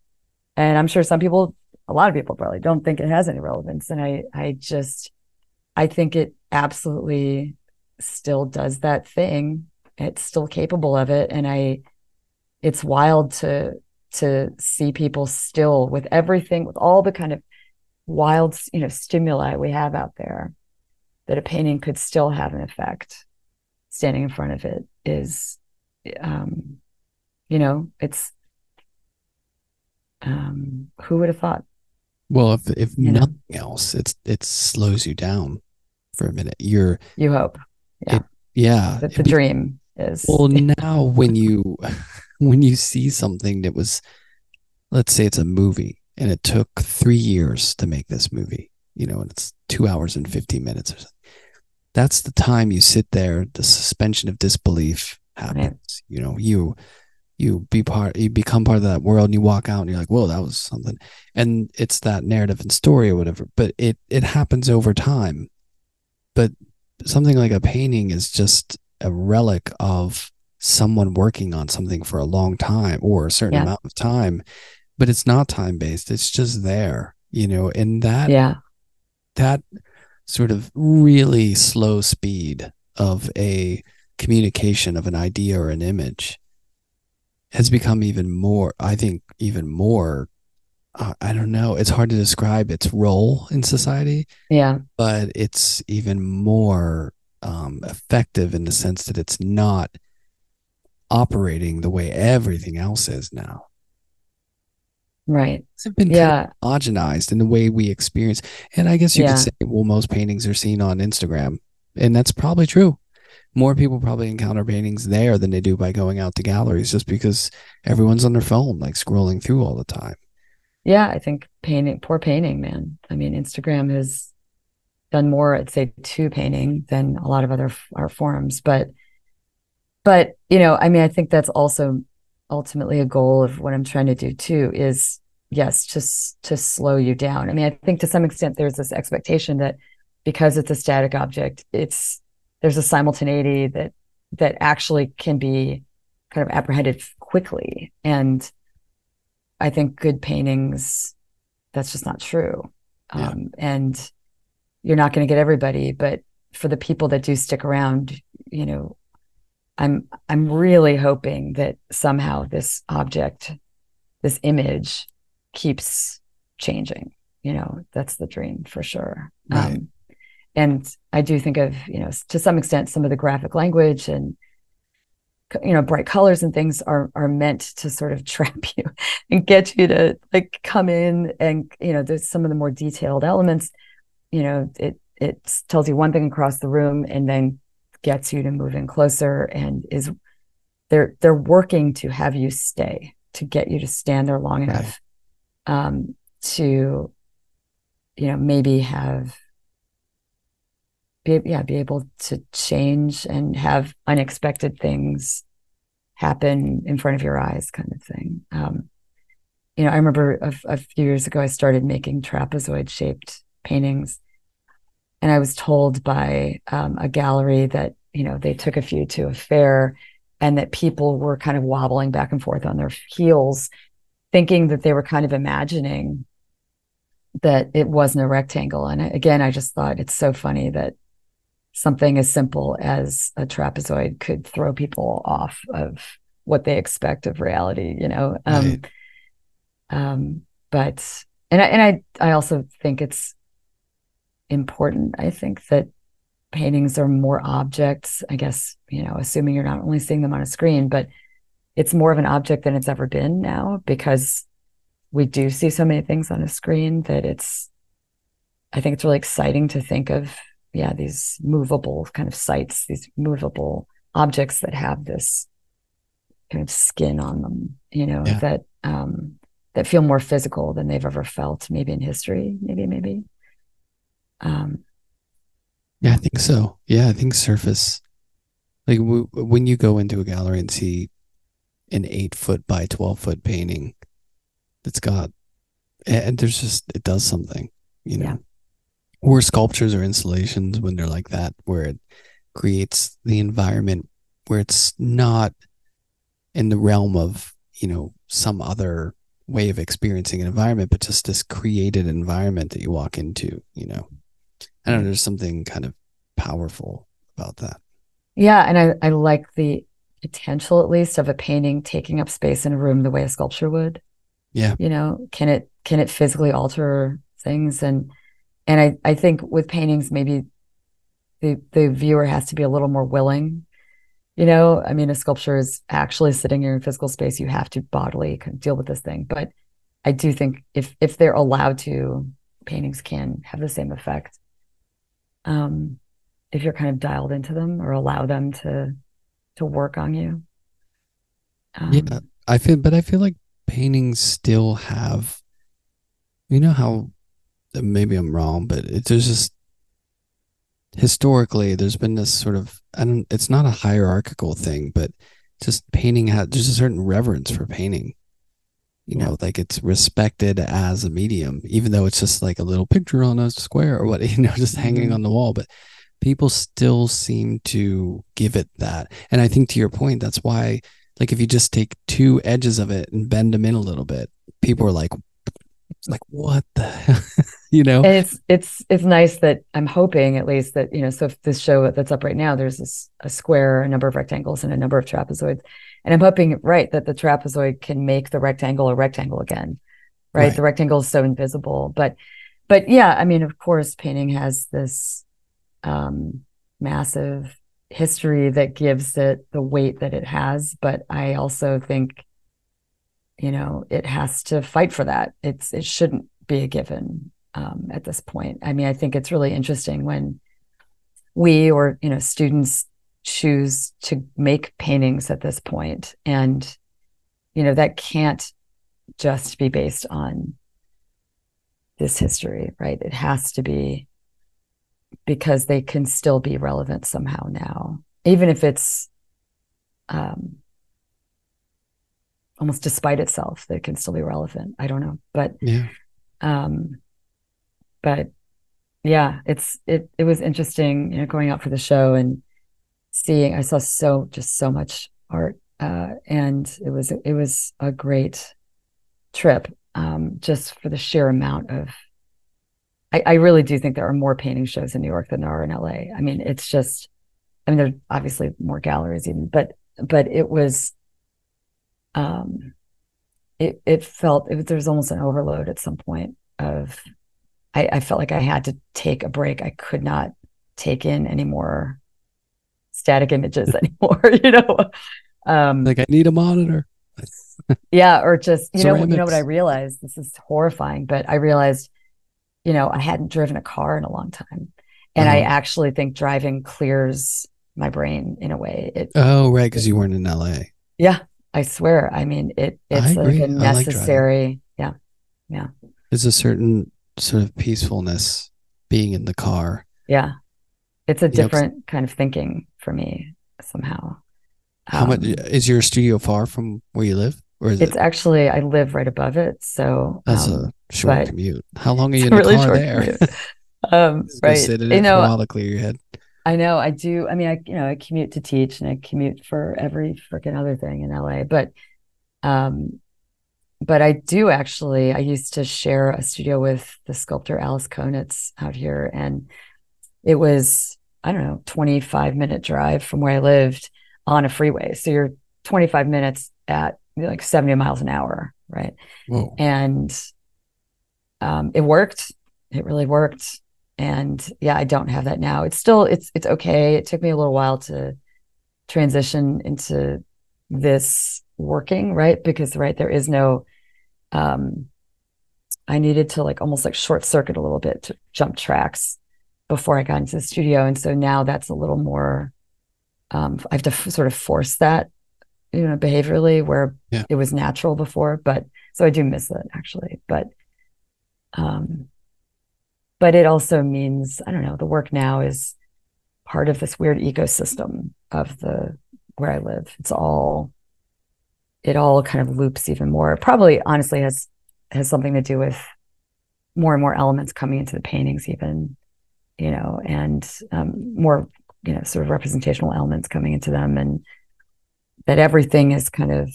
and i'm sure some people a lot of people probably don't think it has any relevance and i i just i think it absolutely still does that thing. It's still capable of it and i it's wild to to see people still with everything with all the kind of wild you know stimuli we have out there that a painting could still have an effect standing in front of it is um you know it's um who would have thought? Well if if You know? nothing else it's it slows you down for a minute. You're you hope. Yeah. yeah. That the be- dream is. well now when you when you see something that was let's say it's a movie and it took three years to make this movie you know and it's two hours and 15 minutes or something that's the time you sit there the suspension of disbelief happens you know you you be part you become part of that world and you walk out and you're like whoa that was something. And it's that narrative and story or whatever but it it happens over time. But something like a painting is just a relic of someone working on something for a long time or a certain Yeah. amount of time but it's not time based it's just there you know and that yeah. that sort of really slow speed of a communication of an idea or an image has become even more i think even more uh, i don't know it's hard to describe its role in society yeah. but it's even more um, effective in the sense that it's not operating the way everything else is now right it's been kind of yeah homogenized in the way we experience. And I guess you Yeah. could say, well, most paintings are seen on Instagram. And that's probably true. More people probably encounter paintings there than they do by going out to galleries just because everyone's on their phone, like scrolling through all the time. Yeah, I think painting, poor painting, man. I mean, Instagram has done more, I'd say, to painting than a lot of other art forms. But, but you know, I mean, I think that's also ultimately a goal of what I'm trying to do too. Is yes, just to slow you down. I mean, I think to some extent there's this expectation that because it's a static object, it's there's a simultaneity that that actually can be kind of apprehended quickly and I think good paintings, that's just not true. Yeah. Um, and you're not going to get everybody, but for the people that do stick around, you know, I'm I'm really hoping that somehow this object, this image, keeps changing. You know, that's the dream for sure. Right. Um, and I do think of you know to some extent some of the graphic language and you know bright colors and things are are meant to sort of trap you and get you to like come in and you know there's some of the more detailed elements you know it it tells you one thing across the room and then gets you to move in closer and is they're they're working to have you stay to get you to stand there long Right. enough um to you know maybe have be yeah be able to change and have unexpected things happen in front of your eyes kind of thing um you know i remember a, a few years ago i started making trapezoid shaped paintings and i was told by um, a gallery that you know they took a few to a fair and that people were kind of wobbling back and forth on their heels thinking that they were kind of imagining that it wasn't a rectangle and again i just thought it's so funny that something as simple as a trapezoid could throw people off of what they expect of reality you know um Right. um but and I, and I I also think it's important I think that paintings are more objects I guess you know assuming you're not only seeing them on a screen but it's more of an object than it's ever been now because we do see so many things on a screen that it's I think it's really exciting to think of yeah these movable kind of sites these movable objects that have this kind of skin on them you know Yeah. that um that feel more physical than they've ever felt maybe in history maybe maybe um Yeah, I think so. Yeah, I think surface, like w- when you go into a gallery and see an eight foot by 12 foot painting that's got, and there's just, it does something, you know, Yeah. or sculptures or installations when they're like that, where it creates the environment where it's not in the realm of, you know, some other way of experiencing an environment, but just this created environment that you walk into, you know. I don't know, there's something kind of powerful about that. Yeah, and I, I like the potential at least of a painting taking up space in a room the way a sculpture would. Yeah. You know, can it can it physically alter things? And and I, I think with paintings maybe the the viewer has to be a little more willing. You know, I mean a sculpture is actually sitting here in physical space. You have to bodily deal with this thing. But I do think if if they're allowed to, paintings can have the same effect. Um if you're kind of dialed into them or allow them to to work on you. Um, yeah. I feel but I feel like paintings still have you know how maybe I'm wrong, but it, there's just historically there's been this sort of I don't it's not a hierarchical thing, but just painting has there's a certain reverence for painting. You know, like it's respected as a medium, even though it's just like a little picture on a square or what, you know, just hanging Mhm. on the wall. But people still seem to give it that. And I think to your point, that's why, like, if you just take two edges of it and bend them in a little bit, people are like, like, what the hell? you know? and it's it's it's nice that I'm hoping at least that you know so if this show that's up right now there's this a square a number of rectangles and a number of trapezoids and I'm hoping right that the trapezoid can make the rectangle a rectangle again right, Right. the rectangle is so invisible but but yeah I mean of course painting has this um massive history that gives it the weight that it has but I also think you know it has to fight for that. It's it shouldn't be a given um, at this point. I mean i think it's really interesting when we or you know students choose to make paintings at this point and you know that can't just be based on this history right? It has to be because they can still be relevant somehow now even if it's um almost despite itself that it can still be relevant i don't know but Yeah. um but yeah it's it it was interesting you know going out for the show and seeing i saw so just so much art uh and it was it was a great trip um just for the sheer amount of I, I really do think there are more painting shows in New York than there are in LA. I mean, it's just, I mean, there are obviously more galleries even, but but it was, um, it it felt it was, there was almost an overload at some point of, I, I felt like I had to take a break. I could not take in any more static images anymore. You know, um, Like, I need a monitor. yeah, or just you know, you know what I realized. This is horrifying, but I realized, you know, I hadn't driven a car in a long time, and I Uh-huh. actually think driving clears my brain in a way. It, Oh, right. Because you weren't in LA. yeah, I swear. I mean, it it's like a I like necessary. yeah, Yeah. There's a certain sort of peacefulness being in the car. yeah, it's a You know, different kind of thinking for me somehow. How much Um, is your studio far from where you live? Or is It's it? actually I live right above it, so That's um, a short commute. How long are you in the really car there? um, right. sit in You know, for a while to clear your head. I know I do. I mean, I you know, I commute to teach and I commute for every freaking other thing in LA, but um but I do actually I used to share a studio with the sculptor Alice Konitz out here and it was I don't know, 25 minute drive from where I lived on a freeway. So you're 25 minutes at like 70 miles an hour, right? Whoa. and um, it worked. It really worked. And yeah, I don't have that now. It's still it's it's okay. It took me a little while to transition into this working, right? Because right there is no um I needed to like almost like short circuit a little bit to jump tracks before I got into the studio. And so now that's a little more um I have to f- sort of force that, you know, behaviorally where Yeah. it was natural before, but so I do miss it actually. But um but it also means I don't know, the work now is part of this weird ecosystem of the where I live. It's all it all kind of loops even more. It probably honestly has has something to do with more and more elements coming into the paintings, even you know, and um, more you know, sort of representational elements coming into them, and that everything is kind of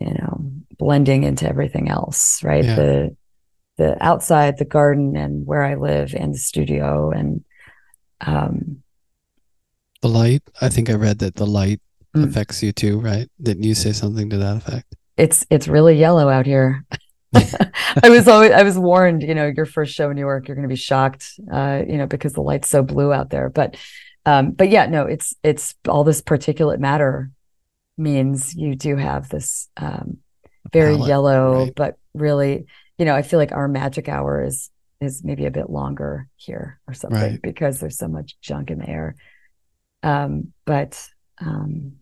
you know blending into everything else, right? Yeah. The the outside, the garden, and where I live, and the studio, and um, The light. I think I read that the light Mm. affects you too, right? Didn't you say something to that effect? it's it's really yellow out here. I was always I was warned, you know, your first show in New York, you're going to be shocked, uh, you know, because the light's so blue out there. But, um, but yeah, no, it's it's all this particulate matter means you do have this um, very Palette, yellow, right. but really, you know, I feel like our magic hour is is maybe a bit longer here or something Right. because there's so much junk in the air. Um, but um,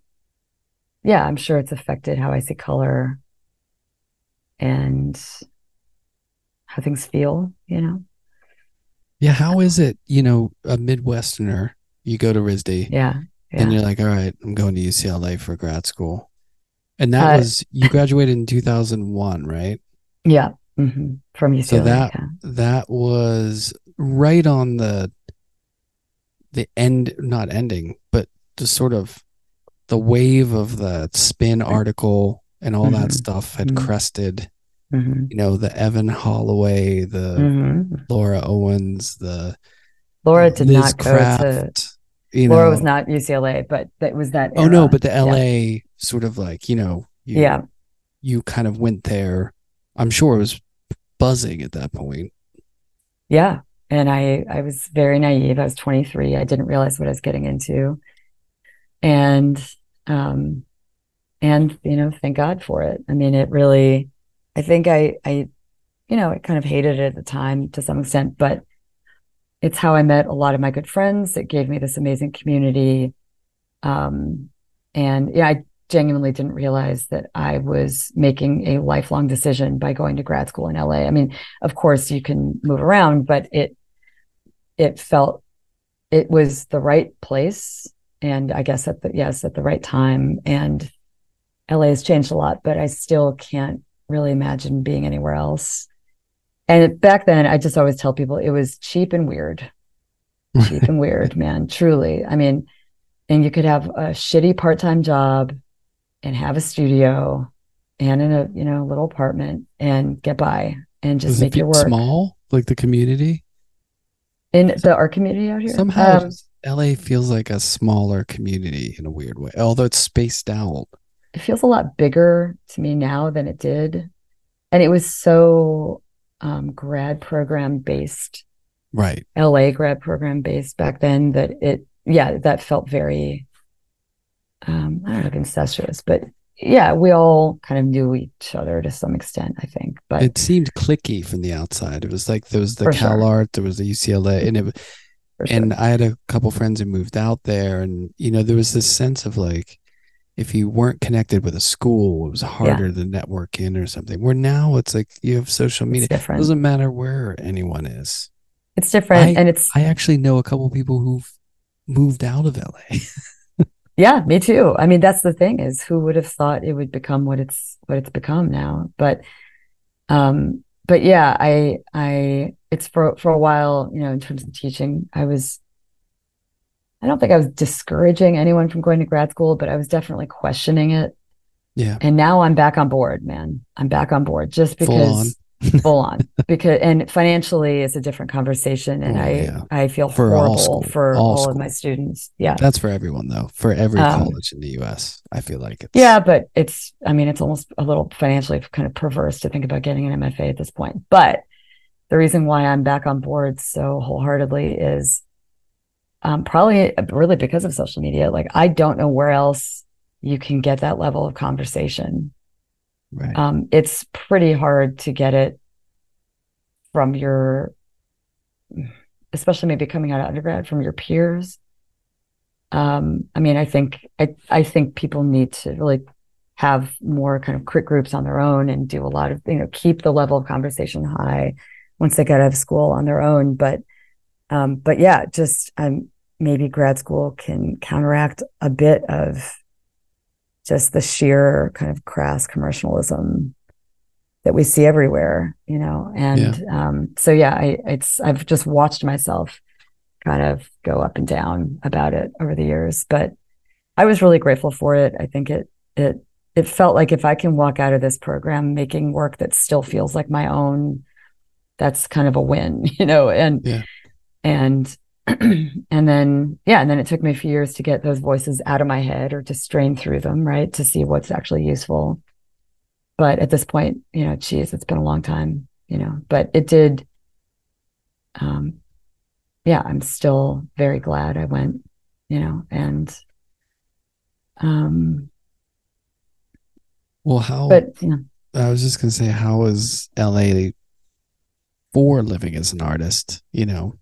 yeah, I'm sure it's affected how I see color and how things feel, you know? Yeah. How is it? You know, a Midwesterner. You go to RISD Yeah. Yeah. and you're like, all right, I'm going to UCLA for grad school, and that Uh, was you graduated in 2001, right? yeah. Hmm From UCLA. So that yeah. that was right on the the end, not ending, but the sort of the wave of the spin article and all that Mhm. stuff had Mhm. crested. Mhm. You know, the Evan Holloway, the Mhm. Laura Owens, the Laura did Liz not go to, Craft, you Laura was not UCLA, but that was that. oh no, but the Yeah. LA sort of like you know, you, Yeah. you kind of went there. I'm sure it was buzzing at that point. Yeah. And I, I was very naive. I was 23. I didn't realize what I was getting into. And, um, and, you know, thank God for it. I mean, it really, I think I, I, you know, I kind of hated it at the time to some extent, but it's how I met a lot of my good friends. It gave me this amazing community. Um, and yeah, I genuinely didn't realize that I was making a lifelong decision by going to grad school in LA. I mean, of course you can move around, but it it felt it was the right place and I guess at the yes, at the right time. And LA has changed a lot, but I still can't really imagine being anywhere else. And back then I just always tell people it was cheap and weird. Cheap and weird, man. Truly. I mean, and you could have a shitty part-time job and have a studio and in a you know little apartment and get by and just Does it make your work small, like the community? in the art community out here. Somehow, Um, LA feels like a smaller community in a weird way, although it's spaced out. it feels a lot bigger to me now than it did, and it was so um, grad program based, Right. LA grad program based back then that it yeah that felt very um, I don't know if incestuous, but yeah we all kind of knew each other to some extent I think, but It seemed clicky from the outside. It was like there was the Cal sure. Art, there was the UCLA, and it for sure. and I had a couple friends who moved out there, and you know there was this sense of like if you weren't connected with a school, it was harder to network in or something. Where now it's like you have social media. It doesn't matter where anyone is. It's different, and it's I actually know a couple people who've moved out of LA. Yeah, me too. I mean, that's the thing is who would have thought it would become what it's what it's become now. But um but yeah, I I it's for for a while, you know, in terms of teaching, I was I don't think I was discouraging anyone from going to grad school, but I was definitely questioning it. yeah, And now I'm back on board, man. I'm back on board just because full on because and financially it's a different conversation and Oh, I yeah. I feel For all horrible school- for all all, of my students. Yeah. that's for everyone though. For every Um, college in the U.S., I feel like it's Yeah, but it's, I mean, it's almost a little financially kind of perverse to think about getting an MFA at this point. But the reason why I'm back on board so wholeheartedly is um, probably really because of social media. Like, I don't know where else you can get that level of conversation. Right. Um, it's pretty hard to get it from your, especially maybe coming out of undergrad from your peers. Um, I mean, I think I I think people need to really have more kind of crit groups on their own and do a lot of you know keep the level of conversation high once they get out of school on their own. But um, but yeah, just um, maybe grad school can counteract a bit of just the sheer kind of crass commercialism that we see everywhere, you know. And yeah. Um, so yeah, I it's I've just watched myself kind of go up and down about it over the years, but I was really grateful for it. I think it it it felt like if I can walk out of this program making work that still feels like my own, that's kind of a win, you know. And yeah. and and then yeah, and then it took me a few years to get those voices out of my head or to strain through them, right, to see what's actually useful. But at this point, you know, geez, it's been a long time, you know. But it did. Um, yeah, I'm still very glad I went, you know, and um well, how? But you know, I was just gonna say, how is LA for living as an artist? You know,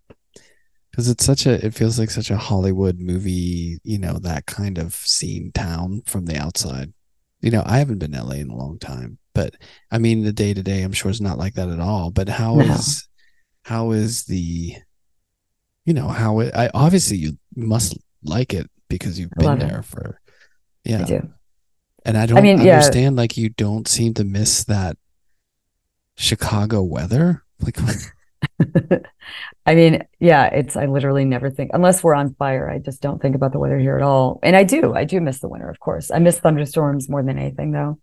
because it's such a, it feels like such a Hollywood movie. You know, that kind of scene town from the outside. You know, I haven't been LA in a long time, but I mean, the day to day, I'm sure is not like that at all. But how no. is, how is the, you know, how it? I obviously you must like it because you've been there it. for, yeah. I. And I don't I mean, understand yeah. like you don't seem to miss that Chicago weather. Like I mean, yeah, it's I literally never think unless we're on fire, I just don't think about the weather here at all. And I do, I do miss the winter, of course. I miss thunderstorms more than anything though.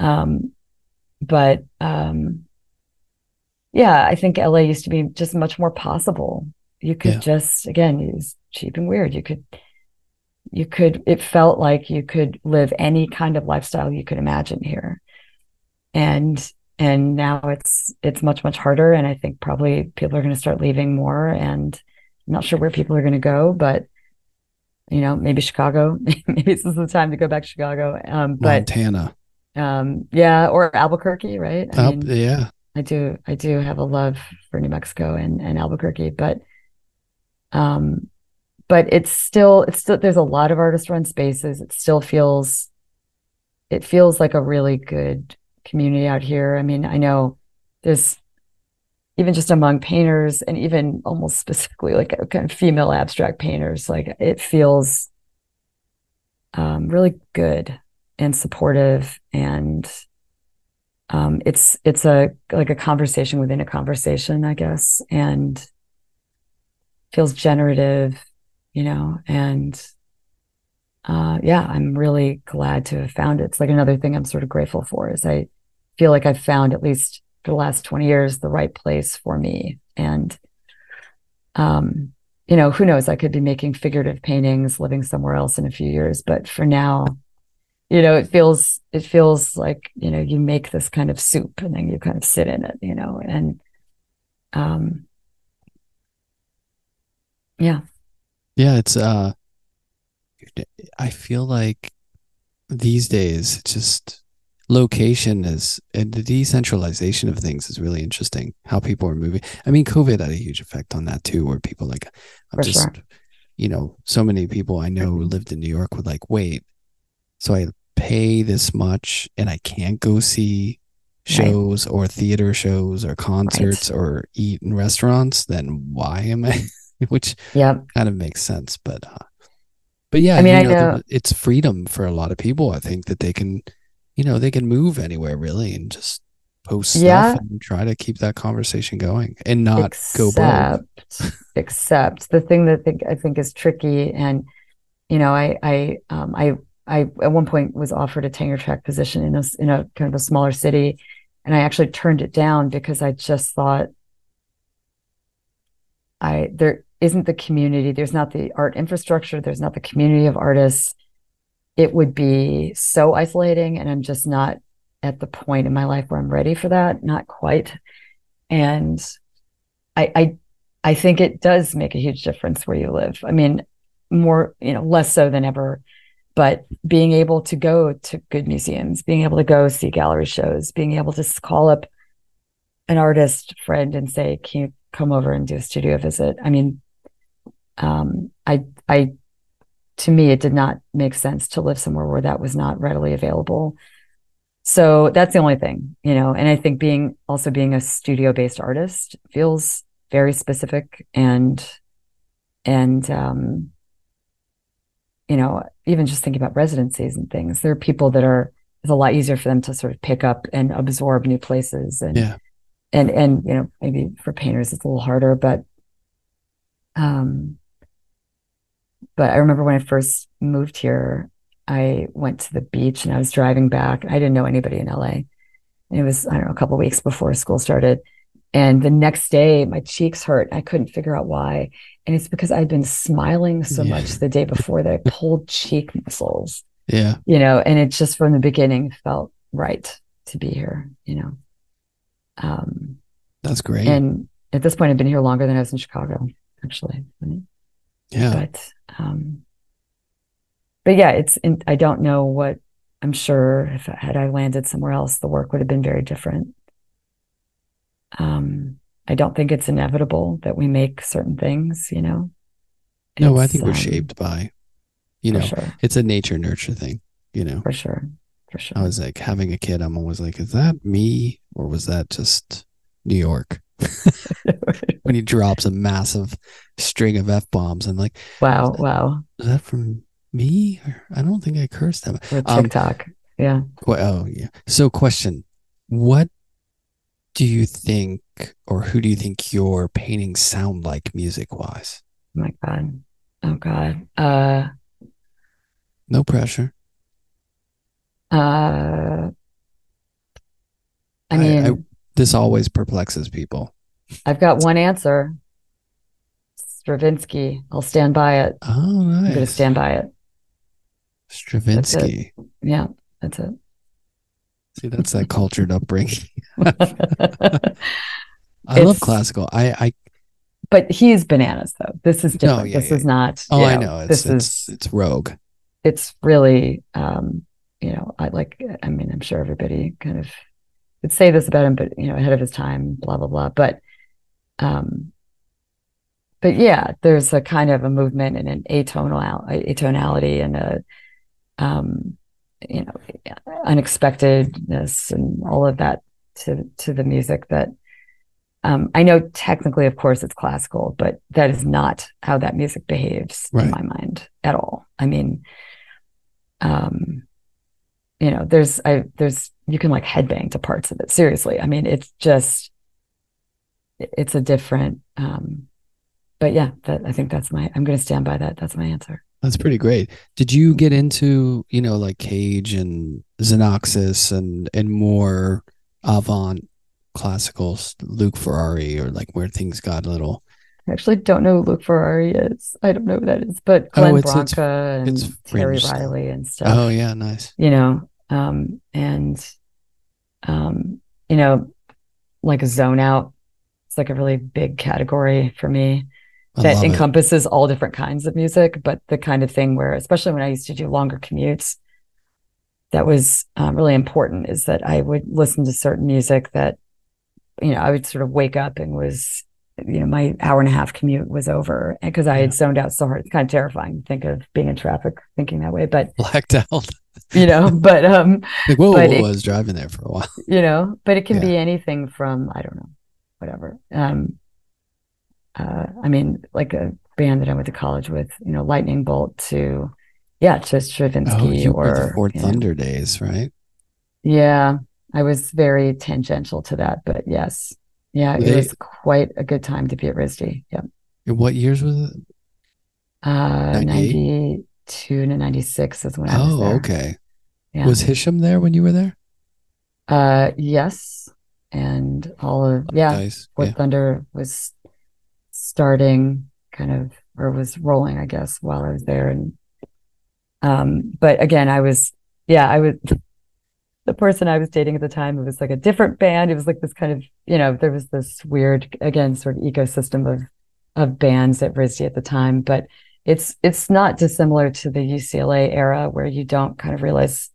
Um but um yeah, I think LA used to be just much more possible. You could yeah. just again use cheap and weird. You could you could it felt like you could live any kind of lifestyle you could imagine here and and now it's it's much much harder. And i think probably people are going to start leaving more. And i'm not sure where people are going to go but you know maybe chicago. Maybe this is the time to go back to chicago. Um but montana. um yeah or albuquerque right? I mean, yeah. I do i do have a love for new mexico and and albuquerque but um but it's still it's still there's a lot of artist run spaces. It still feels it feels like a really good community out here i mean i know there's even just among painters and even almost specifically like kind of female abstract painters like it feels um, really good and supportive and um, it's it's a like a conversation within a conversation i guess and feels generative you know, and uh, yeah, I'm really glad to have found it. It's like another thing I'm sort of grateful for is I feel like I've found at least for the last 20 years the right place for me. And um, you know, who knows? I could be making figurative paintings, living somewhere else in a few years, but for now, you know, it feels it feels like you know you make this kind of soup and then you kind of sit in it, you know, and um, yeah. Yeah, it's uh I feel like these days just location is and the decentralization of things is really interesting how people are moving i mean covid had a huge effect on that too where people like i'm For just sure. you know so many people i know who lived in new york would like wait so i pay this much and i can't go see shows right. or theater shows or concerts right. or eat in restaurants then why am i which yeah kind of makes sense. But uh, but yeah, I mean, I know, know. The, it's freedom for a lot of people. I think that they can, you know, they can move anywhere really and just post stuff and try to keep that conversation going and not except, go bold. except the thing that think, I think is tricky, and you know, I I um I I at one point was offered a tenure track position in a in a kind of a smaller city, and I actually turned it down because I just thought I there isn't the community, there's not the art infrastructure, there's not the community of artists. It would be so isolating, and I'm just not at the point in my life where I'm ready for that, not quite. And I I I think it does make a huge difference where you live. I mean, more, you know, less so than ever but being able to go to good museums, being able to go see gallery shows, being able to call up an artist friend and say, "Can you come over and do a studio visit. I mean, um, I, I, to me, it did not make sense to live somewhere where that was not readily available. So that's the only thing, you know. And I think being also being a studio based artist feels very specific and and um, you know, even just thinking about residencies and things, there are people that are it's a lot easier for them to sort of pick up and absorb new places and Yeah. and and you know maybe for painters it's a little harder but um but I remember when I first moved here I went to the beach and I was driving back I didn't know anybody in LA and it was I don't know a couple weeks before school started and the next day my cheeks hurt I couldn't figure out why and it's because I'd been smiling so Yeah. much the day before that I pulled cheek muscles Yeah. you know, and it just from the beginning felt right to be here, you know. Um, That's great. and at this point, I've been here longer than I was in Chicago, actually. Yeah. But, um, but yeah, it's, in, I don't know what I'm sure if had I landed somewhere else, the work would have been very different. Um, I don't think it's inevitable that we make certain things, you know. no, I think we're um, shaped by, you know, sure, it's a nature nurture thing, you know. for sure, for sure. I was like having a kid, I'm always like, is that me or was that just New York? when he drops a massive string of F bombs and like, wow, wow. is that from me? Or, I don't think I cursed that. Um, TikTok, yeah. Qu- Oh, yeah. So, question What do you think, or who do you think your paintings sound like music wise? Oh my God. Oh God. Uh No pressure. uh I I- mean, I- This always perplexes people. I, have got one answer. Stravinsky. I'll stand by it. Oh, nice. I'm gonna stand by it. Stravinsky. Yeah, that's it. See, that's that cultured upbringing. I love classical. I, I but he's bananas though. This is different. yeah, this yeah. is not oh, you I know. It's this it's is it's rogue. it's really um you know i like i mean i'm sure everybody kind of would say this about him but you know ahead of his time blah blah blah but um but yeah there's a kind of a movement and an atonal atonality and a um you know unexpectedness and all of that to to the music that um, I know technically, of course, it's classical, but that is not how that music behaves Right. in my mind at all. I mean, um, you know, there's, I, there's, you can like headbang to parts of it. Seriously. I mean, it's just, it's a different, um, but yeah, that, I think that's my, I'm going to stand by that. That's my answer. That's pretty great. Did you get into, you know, like Cage and Xenakis and and more avant classical Luc Ferrari or like where things got a little I actually don't know who Luc Ferrari is. I don't know who that is, but Oh, Glenn it's- it's- Branca and it's Terry. Riley and stuff. Oh yeah, nice. you know um and um you know like a zone out it's like a really big category for me I that love it. encompasses all different kinds of music but the kind of thing where especially when i used to do longer commutes that was um, really important is that i would listen to certain music that you know i would sort of wake up and was you know my hour and a half commute was over because i Yeah. had zoned out so hard it's kind of terrifying to think of being in traffic thinking that way but blacked out. you know but um Like whoa, But whoa, it- I was driving there for a while. you know but it can Yeah. be anything from i don't know whatever um uh i mean like a band that i went to college with you know lightning bolt to yeah to stravinsky Oh, or were the Fort you know. Thunder days, right? yeah i was very tangential to that but yes yeah it was quite a good time to be at risd yeah What years was it? uh 98? 92 to 96 is when i was Oh, there okay. yeah Was Hisham there when you were there? uh yes and all of yeah Nice. Fort Yeah. Thunder was starting kind of or was rolling, I guess, while I was there. And um, but again, I was yeah, I was the person I was dating at the time, it was like a different band. It was like this kind of, you know, there was this weird, again, sort of ecosystem of of bands at RISD at the time. But it's it's not dissimilar to the UCLA era where you don't kind of realize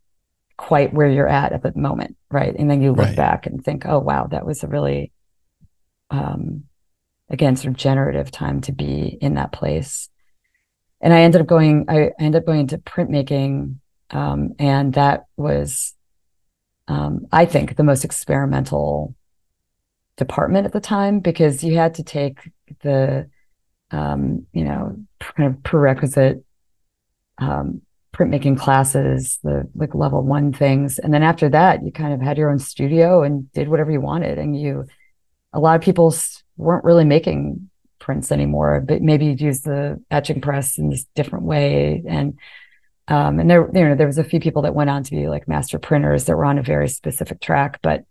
quite where you're at at the moment, right? And then you look Right. back and think, oh wow, that was a really um again sort of generative time to be in that place. And I ended up going I I ended up going into printmaking um and that was um I think the most experimental department at the time because you had to take the um you know kind of prerequisite um, printmaking classes, the like level one things, and then after that, you kind of had your own studio and did whatever you wanted. And you, a lot of people weren't really making prints anymore, but maybe you'd use the etching press in this different way. And um, and there, you know, there was a few people that went on to be like master printers that were on a very specific track, but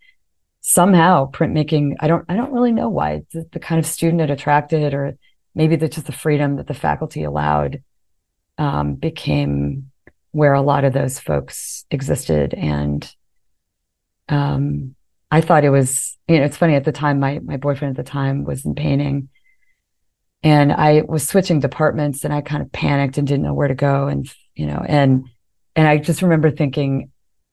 somehow printmaking, I don't, I don't really know why the, the kind of student it attracted, or maybe the, just the freedom that the faculty allowed um, became where a lot of those folks existed. And um, I thought it was, you know, it's funny at the time, my, my boyfriend at the time was in painting and I was switching departments and I kind of panicked and didn't know where to go. And, you know, and, and I just remember thinking,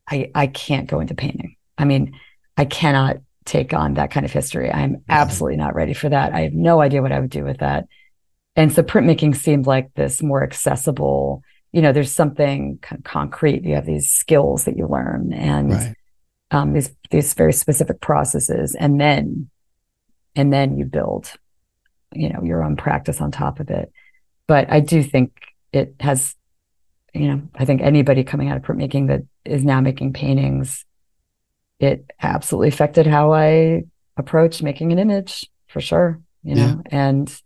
I, I can't go into painting. I mean, I cannot take on that kind of history. I'm absolutely not ready for that. I have no idea what I would do with that. And so printmaking seemed like this more accessible, you know, there's something kind of concrete. You have these skills that you learn and right. um, these these very specific processes, and then and then you build, you know, your own practice on top of it. But I do think it has, you know, I think anybody coming out of printmaking that is now making paintings, it absolutely affected how I approach making an image for sure, you know, yeah. and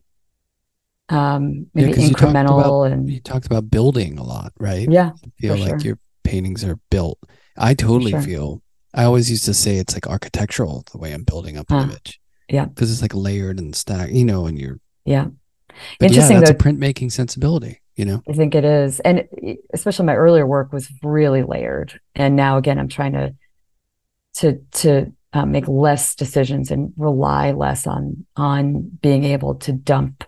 um, maybe yeah, incremental about, and you talked about building a lot, right? Yeah, you feel like sure. your paintings are built. I totally sure. feel. I always used to say it's like architectural the way I'm building up an image. Yeah, because it's like layered and stacked, you know, and you're yeah. But Interesting. Yeah, that's though, a printmaking sensibility, you know. I think it is, and especially my earlier work was really layered, and now again I'm trying to to to um, make less decisions and rely less on on being able to dump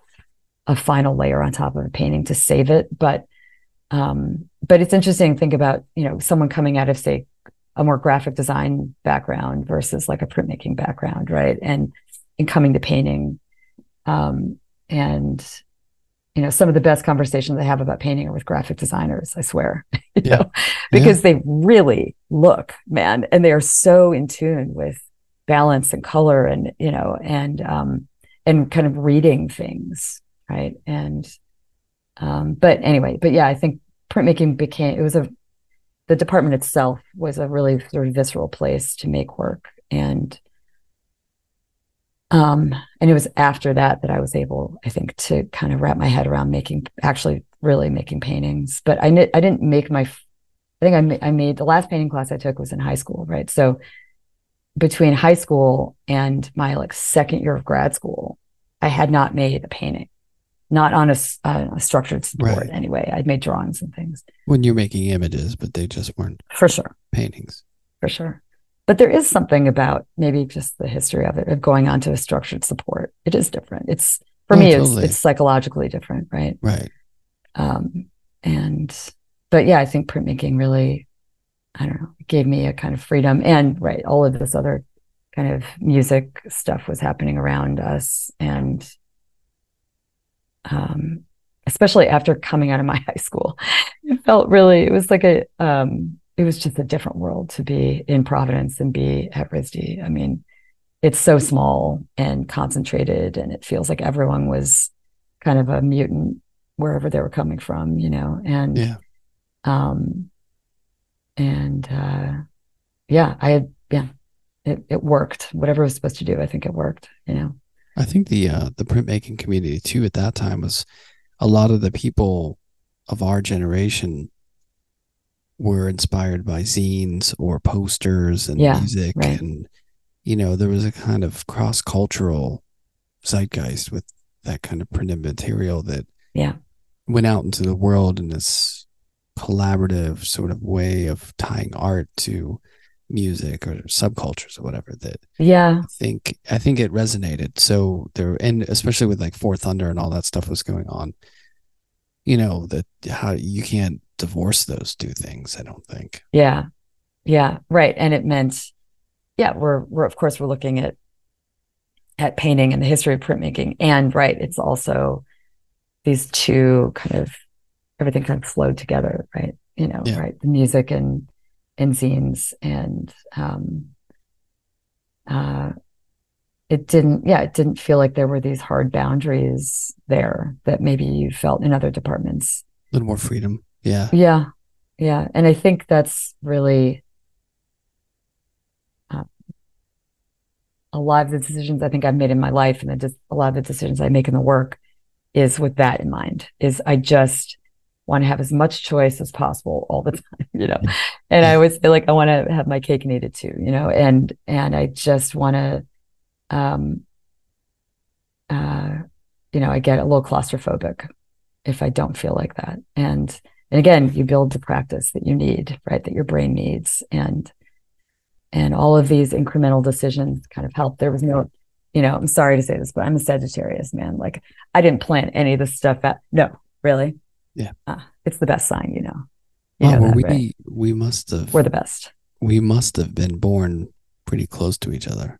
a final layer on top of a painting to save it. But um, but it's interesting to think about, you know, someone coming out of say a more graphic design background versus like a printmaking background, right? And and coming to painting. Um, and you know, some of the best conversations I have about painting are with graphic designers, I swear. you yeah. know, because yeah. they really look, man, and they are so in tune with balance and color and, you know, and um and kind of reading things right and um but anyway but yeah i think printmaking became it was a the department itself was a really sort of visceral place to make work and um and it was after that that i was able i think to kind of wrap my head around making actually really making paintings but i i didn't make my i think I, ma- I made the last painting class i took was in high school right so between high school and my like second year of grad school i had not made a painting not on a, a structured support right. anyway. I'd made drawings and things. When you're making images, but they just weren't for sure paintings. For sure. But there is something about maybe just the history of it, of going on to a structured support. It is different. It's for oh, me, totally. it's it's psychologically different, right? Right. Um, and but yeah, I think printmaking really, I don't know, gave me a kind of freedom and right, all of this other kind of music stuff was happening around us and um, especially after coming out of my high school. It felt really, it was like a, um, it was just a different world to be in Providence and be at RISD. I mean, it's so small and concentrated, and it feels like everyone was kind of a mutant wherever they were coming from, you know, and, yeah. um, and, uh, yeah, I had, yeah, it, it worked. Whatever it was supposed to do, I think it worked, you know. I think the uh, the printmaking community too at that time was a lot of the people of our generation were inspired by zines or posters and yeah, music right. and you know there was a kind of cross cultural zeitgeist with that kind of printed material that yeah. went out into the world in this collaborative sort of way of tying art to music or subcultures or whatever that yeah. I think I think it resonated. So there and especially with like Fort Thunder and all that stuff was going on you know that how you can't divorce those two things I don't think. Yeah. Yeah. Right. And it meant yeah we're we're of course we're looking at at painting and the history of printmaking. And right it's also these two kind of everything kind of flowed together right? You know yeah. right? The music and and zines and um, uh, it didn't yeah it didn't feel like there were these hard boundaries there that maybe you felt in other departments. A little more freedom Yeah. Yeah. Yeah. And I think that's really uh, a lot of the decisions I think I've made in my life and just a lot of the decisions I make in the work is with that in mind is I just want to have as much choice as possible all the time, you know. And I always feel like I want to have my cake and eat it too, you know, and and I just want to um uh you know, I get a little claustrophobic if I don't feel like that. And and again, you build the practice that you need, right? That your brain needs. And and all of these incremental decisions kind of help. There was no, you know, I'm sorry to say this, but I'm a Sagittarius, man. Like I didn't plan any of this stuff out. No, really. Yeah. Uh, it's the best sign, you know. You Wow, know that, we right? we must have We're the best. we must have been born pretty close to each other.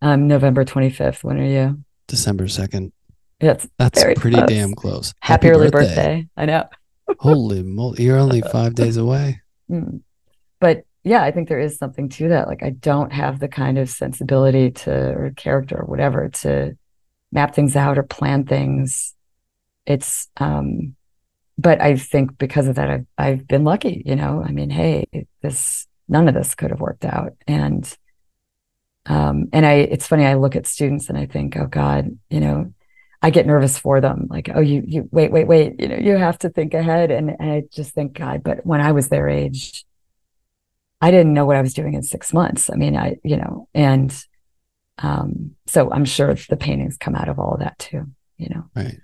Um, November 25th. When are you? December second. Yes. That's pretty close. damn close. Happy, early birthday. I know. Holy moly! You're only five days away. Mm. But yeah, I think there is something to that. Like I don't have the kind of sensibility to or character or whatever to map things out or plan things. It's um but I think because of that I've I've been lucky, you know. I mean, hey, this none of this could have worked out. And um and I it's funny, I look at students and I think, oh God, you know, I get nervous for them. Like, oh, you you wait, wait, wait, you know, you have to think ahead. And, and I just think, God, but when I was their age, I didn't know what I was doing in six months. I mean, I, you know, and um, so I'm sure the paintings come out of all of that too, you know. Right.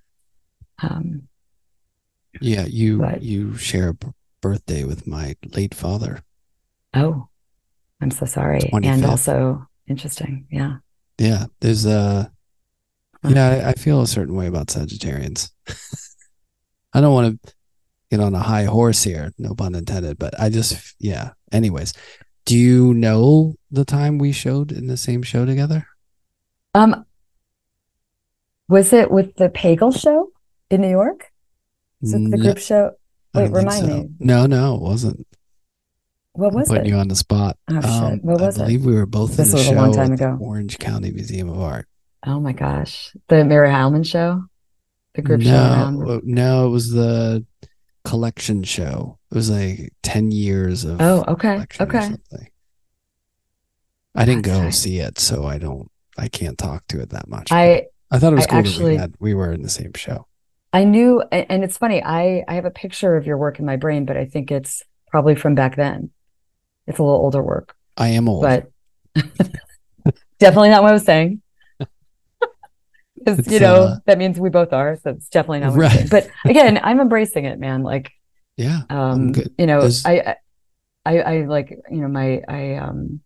Um, Yeah, you But- you share a b- birthday with my late father. oh, I'm so sorry. And also interesting. Yeah. Yeah, there's a. yeah. I, I feel a certain way about Sagittarians. I don't want to get on a high horse here, no pun intended, but I just yeah. Anyways, do you know the time we showed in the same show together? Um, was it with the Pagel show in New York? Was it the No, group show? Wait, remind so. me. No, no, it wasn't. What I'm was putting it? you on the spot. Oh, shit. What was I it? believe we were both This in the was a show long time at the ago. Orange County Museum of Art. Oh my gosh. The Mary Heilmann show? The group show around. No, uh, no, it was the collection show. It was like ten years of Oh, okay. Okay. I didn't That's go right. see it, so I don't. I can't talk to it that much. I I thought it was I cool that actually- we had we were in the same show. I knew and it's funny, I I have a picture of your work in my brain, but I think it's probably from back then. It's a little older work, I am old. but definitely not what I was saying. Because you know, uh, that means we both are, so it's definitely not what I'm saying. Right. But again, I'm embracing it, man. Like yeah, um you know There's- I, I i like you know my i um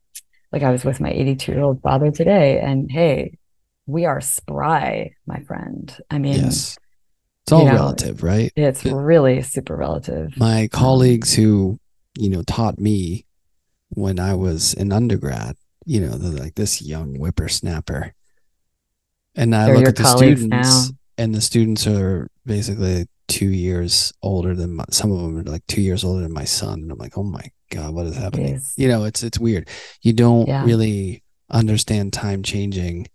like i was with my 82 year old father today and hey we are spry my friend i mean yes, it's all you know, relative, right? it's it- really super relative My colleagues who you know taught me when I was an undergrad, you know, they're like this young whippersnapper, and I They're look at the students, now. and the students are basically two years older than my, some of them are like two years older than my son, and I'm like, oh my god, what is happening? Jeez. You know, it's it's weird. You don't Yeah. really understand time changing.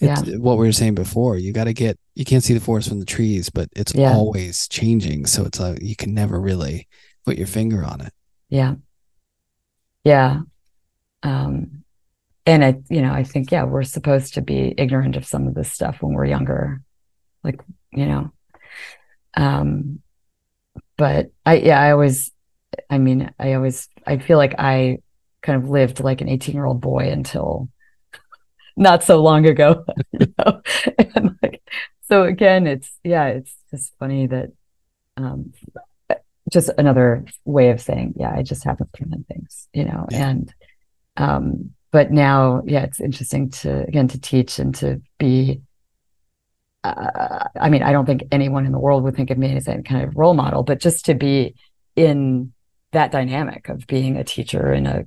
It's what we were saying before. You got to get. You can't see the forest from the trees, but it's Yeah. always changing. So it's like you can never really put your finger on it. yeah yeah um and i you know i think yeah we're supposed to be ignorant of some of this stuff when we're younger like you know. Um but i yeah i always i mean i always i feel like i kind of lived like an 18 year old boy until not so long ago you know? And like so again it's yeah it's just funny that um just another way of saying yeah i just haven't planned things you know? And um but now yeah it's interesting to again to teach and to be uh, i mean i don't think anyone in the world would think of me as any kind of role model but just to be in that dynamic of being a teacher in a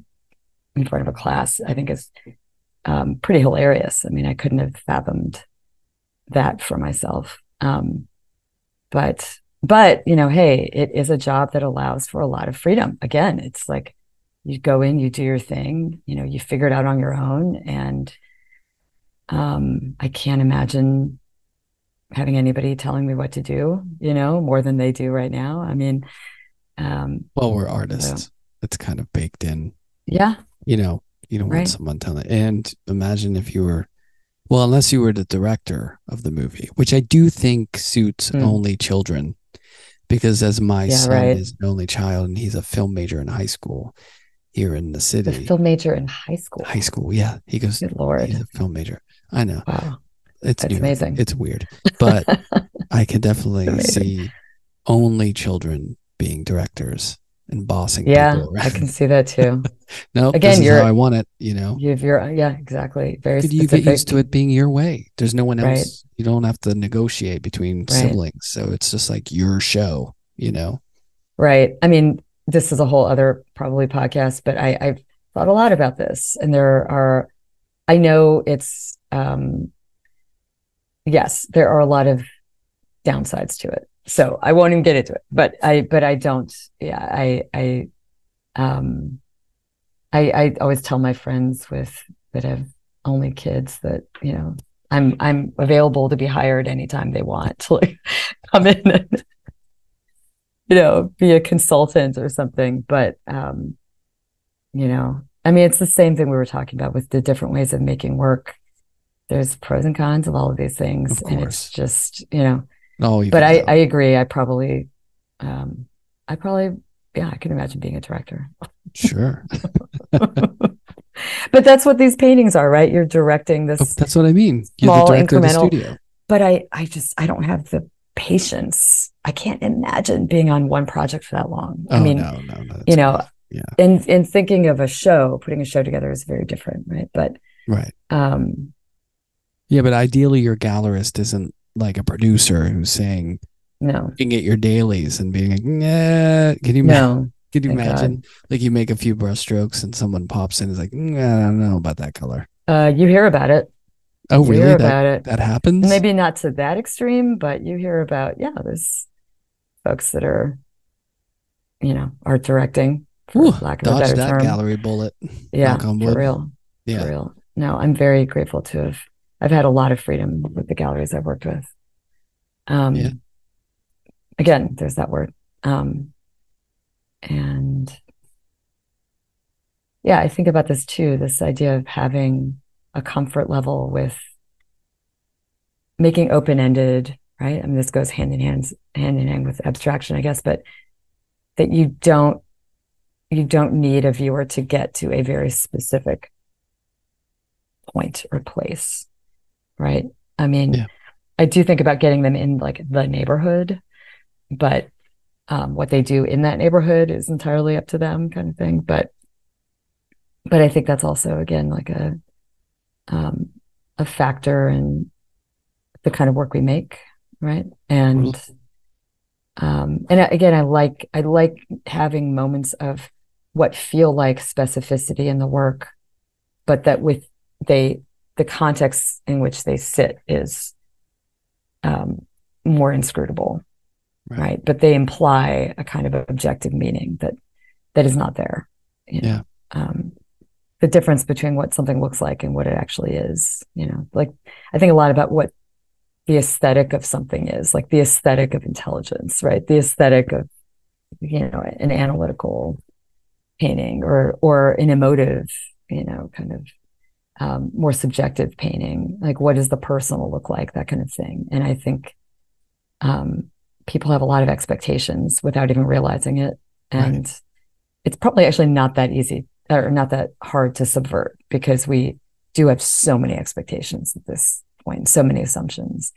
in front of a class i think is um, pretty hilarious. I mean i couldn't have fathomed that for myself. Um, but but you know hey it is a job that allows for a lot of freedom. Again it's like you go in you do your thing you know you figure it out on your own and um i can't imagine having anybody telling me what to do you know more than they do right now i mean Um, well, we're artists. It's kind of baked in. yeah, You know, you don't Right. want someone telling. And imagine if you were, well, unless you were the director of the movie, which I do think suits Hmm. only children, because as my Yeah, son right. is an only child and he's a film major in high school here in the the city. film major in high school. High school, yeah. He goes. Good lord! He's a film major. I know Wow, it's That's New amazing. It's weird, but I can definitely see only children being directors and bossing yeah. I can see that too. no, Again, you're- I want it. You know, You have your yeah, exactly. Very Could you specific. get used to it being your way? There's no one else. Right. You don't have to negotiate between Right. siblings, so it's just like your show. You know, Right. I mean, this is a whole other probably podcast, but I, I've thought a lot about this, and there are, I know it's, um, yes, there are a lot of downsides to it. So I won't even get into it, but I, but I don't, yeah, I, I, um, I, I always tell my friends with that have only kids that, you know, I'm, I'm available to be hired anytime they want to like come in and you know, be a consultant or something. But um, you know, I mean, it's the same thing we were talking about with the different ways of making work. There's pros and cons of all of these things, Of and it's just you know. oh, But I. I agree. I probably, um, I probably yeah, I can imagine being a director. sure. but that's what these paintings are, right? You're directing Oh, this that's what I mean. You're small, the director of the incremental- studio. but I, I just, I don't have the patience. I can't imagine being on one project for that long. Oh I mean, no, no, no. you know, yeah, in in thinking of a show, putting a show together is very different, right? But right. um, Yeah, but ideally, your gallerist isn't like a producer who's saying no, looking at your dailies and being like, nah. Can you ma- no, can you thank God. imagine? Like you make a few brushstrokes and someone pops in and is like, "Mm, I don't know about that color. uh, you hear about it. Oh, really? hear That about it. that happens? Maybe not to that extreme, but you hear about yeah, there's folks that are, you know, art directing for Ooh, lack of a better that term. gallery bullet. Yeah, for real, Yeah. for real. No, I'm very grateful to have. I've had a lot of freedom with the galleries I've worked with. Um, Yeah. again, there's that word. Um, and yeah, I think about this too, this idea of having a comfort level with making open-ended, right? I mean, this goes hand in hand, hand in hand with abstraction, I guess, but that you don't you don't need a viewer to get to a very specific point or place, right? I mean, Yeah. I do think about getting them in like the neighborhood, but um, what they do in that neighborhood is entirely up to them, kind of thing. But but I think that's also again like a um, a factor in the kind of work we make, right? And um, and again, I like I like having moments of what feel like specificity in the work, but that with they the context in which they sit is um, more inscrutable, Right. right. But they imply a kind of objective meaning that that is not there. You know? Yeah. Um, the difference between what something looks like and what it actually is. You know, like I think a lot about what the aesthetic of something is, like the aesthetic of intelligence, right? The aesthetic of you know an analytical painting or or an emotive, you know, kind of um, more subjective painting. Like what does the personal look like? That kind of thing. And I think um, people have a lot of expectations without even realizing it, and it's probably actually not that easy or not that hard to subvert because we do have so many expectations at this point, so many assumptions.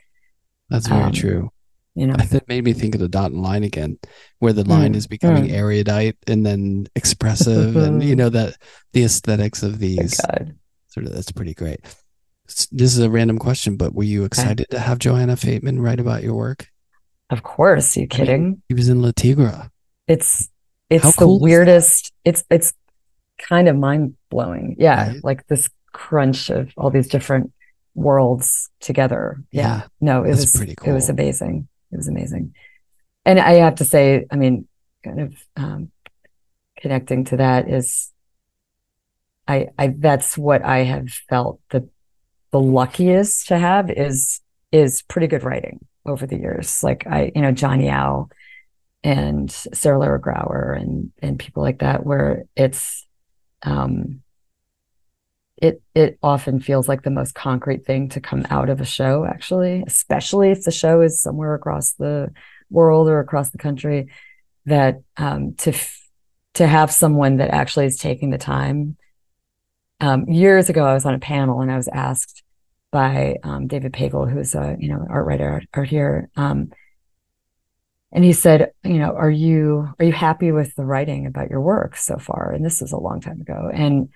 That's very Um, true. You know, That made me think of the dot and line again, where the line Mm, is becoming mm. erudite and then expressive, and you know that the aesthetics of these sort of that's pretty great. This is a random question, but were you excited to have Joanna Fateman write about your work? Of course, you I mean, kidding? He was in Le Tigre. it's it's How the cool weirdest. It's it's kind of mind blowing. Yeah, Right? like this crunch of all these different worlds together. Yeah, Yeah, no, it that's was pretty It was amazing. It was amazing, and I have to say, I mean, kind of um, connecting to that is, I I that's what I have felt the the luckiest to have is is pretty good writing over the years. Like I, you know, John Yau and Sarah Lehrer-Graiwer and and people like that, where it's um, it it often feels like the most concrete thing to come out of a show, actually, especially if the show is somewhere across the world or across the country. That um, to f- to have someone that actually is taking the time. Um, years ago, I was on a panel and I was asked by um, David Pagel, who's a you know art writer out here, um, and he said, you know, are you are you happy with the writing about your work so far? And this was a long time ago, and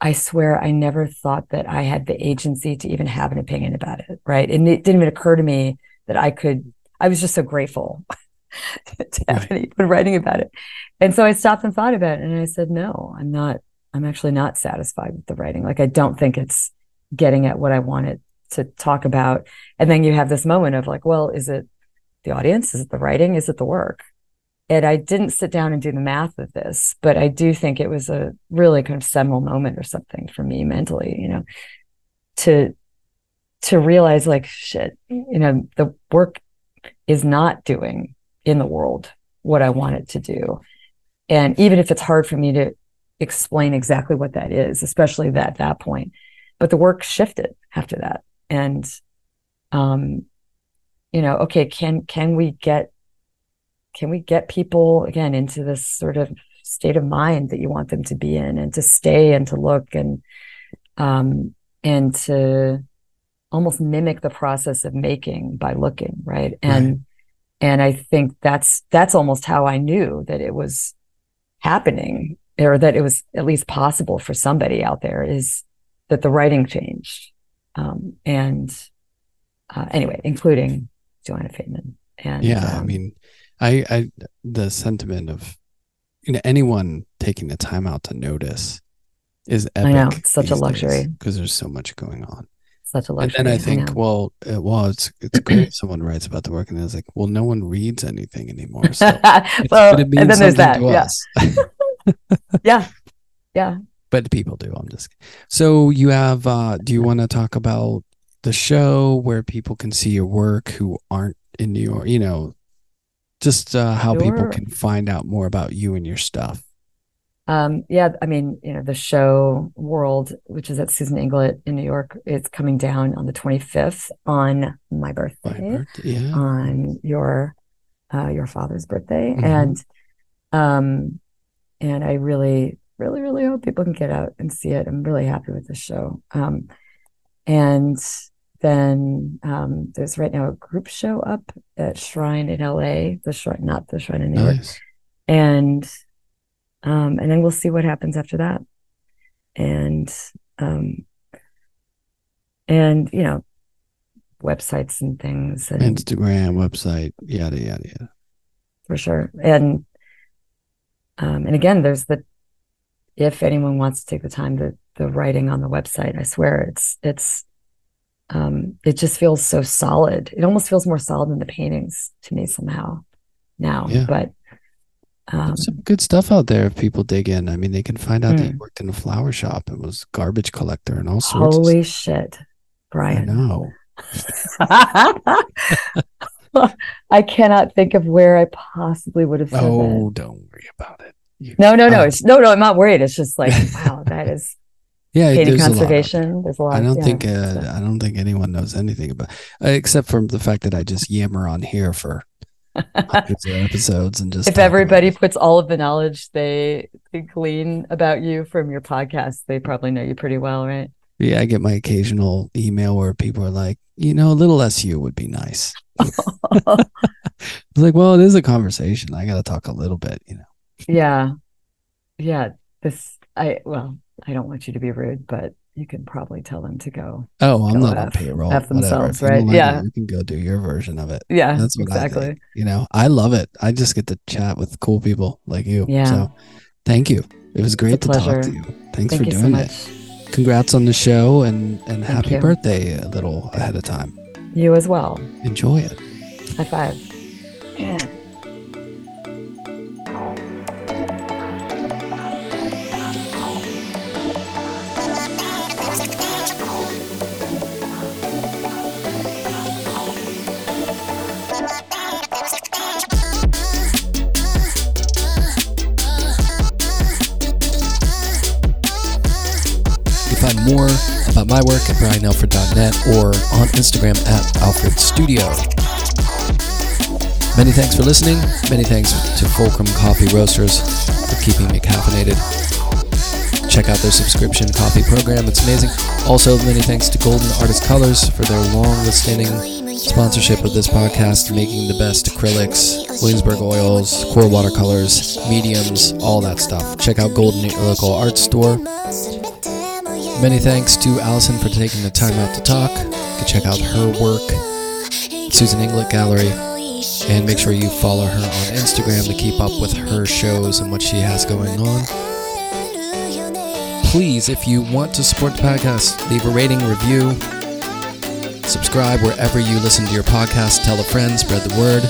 I swear I never thought that I had the agency to even have an opinion about it, right? And it didn't even occur to me that I could. I was just so grateful to have right. anyone writing about it. And so I stopped and thought about it and I said, no, I'm not, I'm actually not satisfied with the writing. Like, I don't think it's getting at what I wanted to talk about. And then you have this moment of like, well, is it the audience? Is it the writing? Is it the work? And I didn't sit down and do the math of this, but I do think it was a really kind of seminal moment or something for me mentally, you know, to to realize like shit, you know, the work is not doing in the world what I want it to do. And even if it's hard for me to explain exactly what that is, especially at that point, but the work shifted after that. And um, you know, okay, can can we get can we get people again into this sort of state of mind that you want them to be in and to stay and to look and um and to almost mimic the process of making by looking right and right. and i think that's that's almost how i knew that it was happening or that it was at least possible for somebody out there is that the writing changed um, and uh, anyway including joanna fateman and yeah um, i mean i i the sentiment of you know anyone taking the time out to notice is epic. I know it's such a luxury because there's so much going on. Such a luxury. And then I think, I well, uh, well, it's it's great. someone writes about the work, and it's like, well, no one reads anything anymore. So well, and then there's that. Yeah. yeah. Yeah. But people do. I'm just so you have. uh Do you want to talk about the show where people can see your work who aren't in New York? You know, just uh, how sure. people can find out more about you and your stuff. Um, yeah, I mean, you know, the show World, which is at Susan Inglett in New York, it's coming down on the 25th on my birthday, my birthday yeah. on your uh, your father's birthday, mm-hmm. and um, and I really, really, really hope people can get out and see it. I'm really happy with the show. Um, and then um, there's right now a group show up at Shrine in LA, the Shrine, not the Shrine in New nice. York, and um, and then we'll see what happens after that. And um, and you know, websites and things, and Instagram, website, yada yada yada. For sure, and um, and again, there's the if anyone wants to take the time, the the writing on the website, I swear it's it's um, it just feels so solid. It almost feels more solid than the paintings to me somehow now. Yeah. But um, some good stuff out there if people dig in. I mean, they can find out mm. that you hmm. worked in a flower shop and was garbage collector and all sorts. Holy shit, Brian! I know. I cannot think of where I possibly would have said oh, that. don't worry about it. You, no, no, no. It's, no, no. I'm not worried. It's just like, wow, that is yeah, painting conservation. there's a lot. I don't yeah, think uh, so. I don't think anyone knows anything about, uh, except for the fact that I just yammer on here for episodes and just. If everybody puts all of the knowledge they, they glean about you from your podcast, they probably know you pretty well, right? Yeah, I get my occasional email where people are like, you know, a little less you would be nice. it's like, well, it is a conversation. I got to talk a little bit, you know. Yeah, yeah. This, I well, I don't want you to be rude, but you can probably tell them to go. Oh, I'm not F, on payroll. F themselves, right? Like yeah. It, you can go do your version of it. Yeah. That's exactly. You know, I love it. I just get to chat with cool people like you. Yeah. So thank you. It was great to talk to you. Thanks thank for doing so it. Congrats on the show and, and happy you. birthday a little ahead of time. You as well. Enjoy it. High five. Yeah. More about my work at brianalfred.net or on Instagram at Alfred Studio. Many thanks for listening. Many thanks to Fulcrum Coffee Roasters for keeping me caffeinated. Check out their subscription coffee program, it's amazing. Also, many thanks to Golden Artist Colors for their long standing sponsorship of this podcast, making the best acrylics, Williamsburg oils, QoR watercolors, mediums, all that stuff. Check out Golden at your local art store. Many thanks to Allison for taking the time out to talk. You can check out her work, Susan Inglett Gallery, and make sure you follow her on Instagram to keep up with her shows and what she has going on. Please, if you want to support the podcast, leave a rating, review, subscribe wherever you listen to your podcast, tell a friend, spread the word,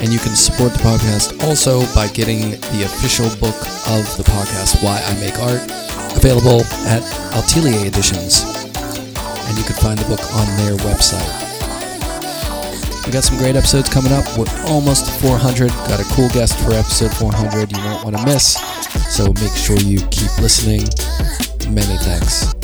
and you can support the podcast also by getting the official book of the podcast, Why I Make Art, available at Atelier Editions, and you can find the book on their website. We got some great episodes coming up. We're almost 400. Got a cool guest for episode 400 you won't want to miss. So make sure you keep listening. Many thanks.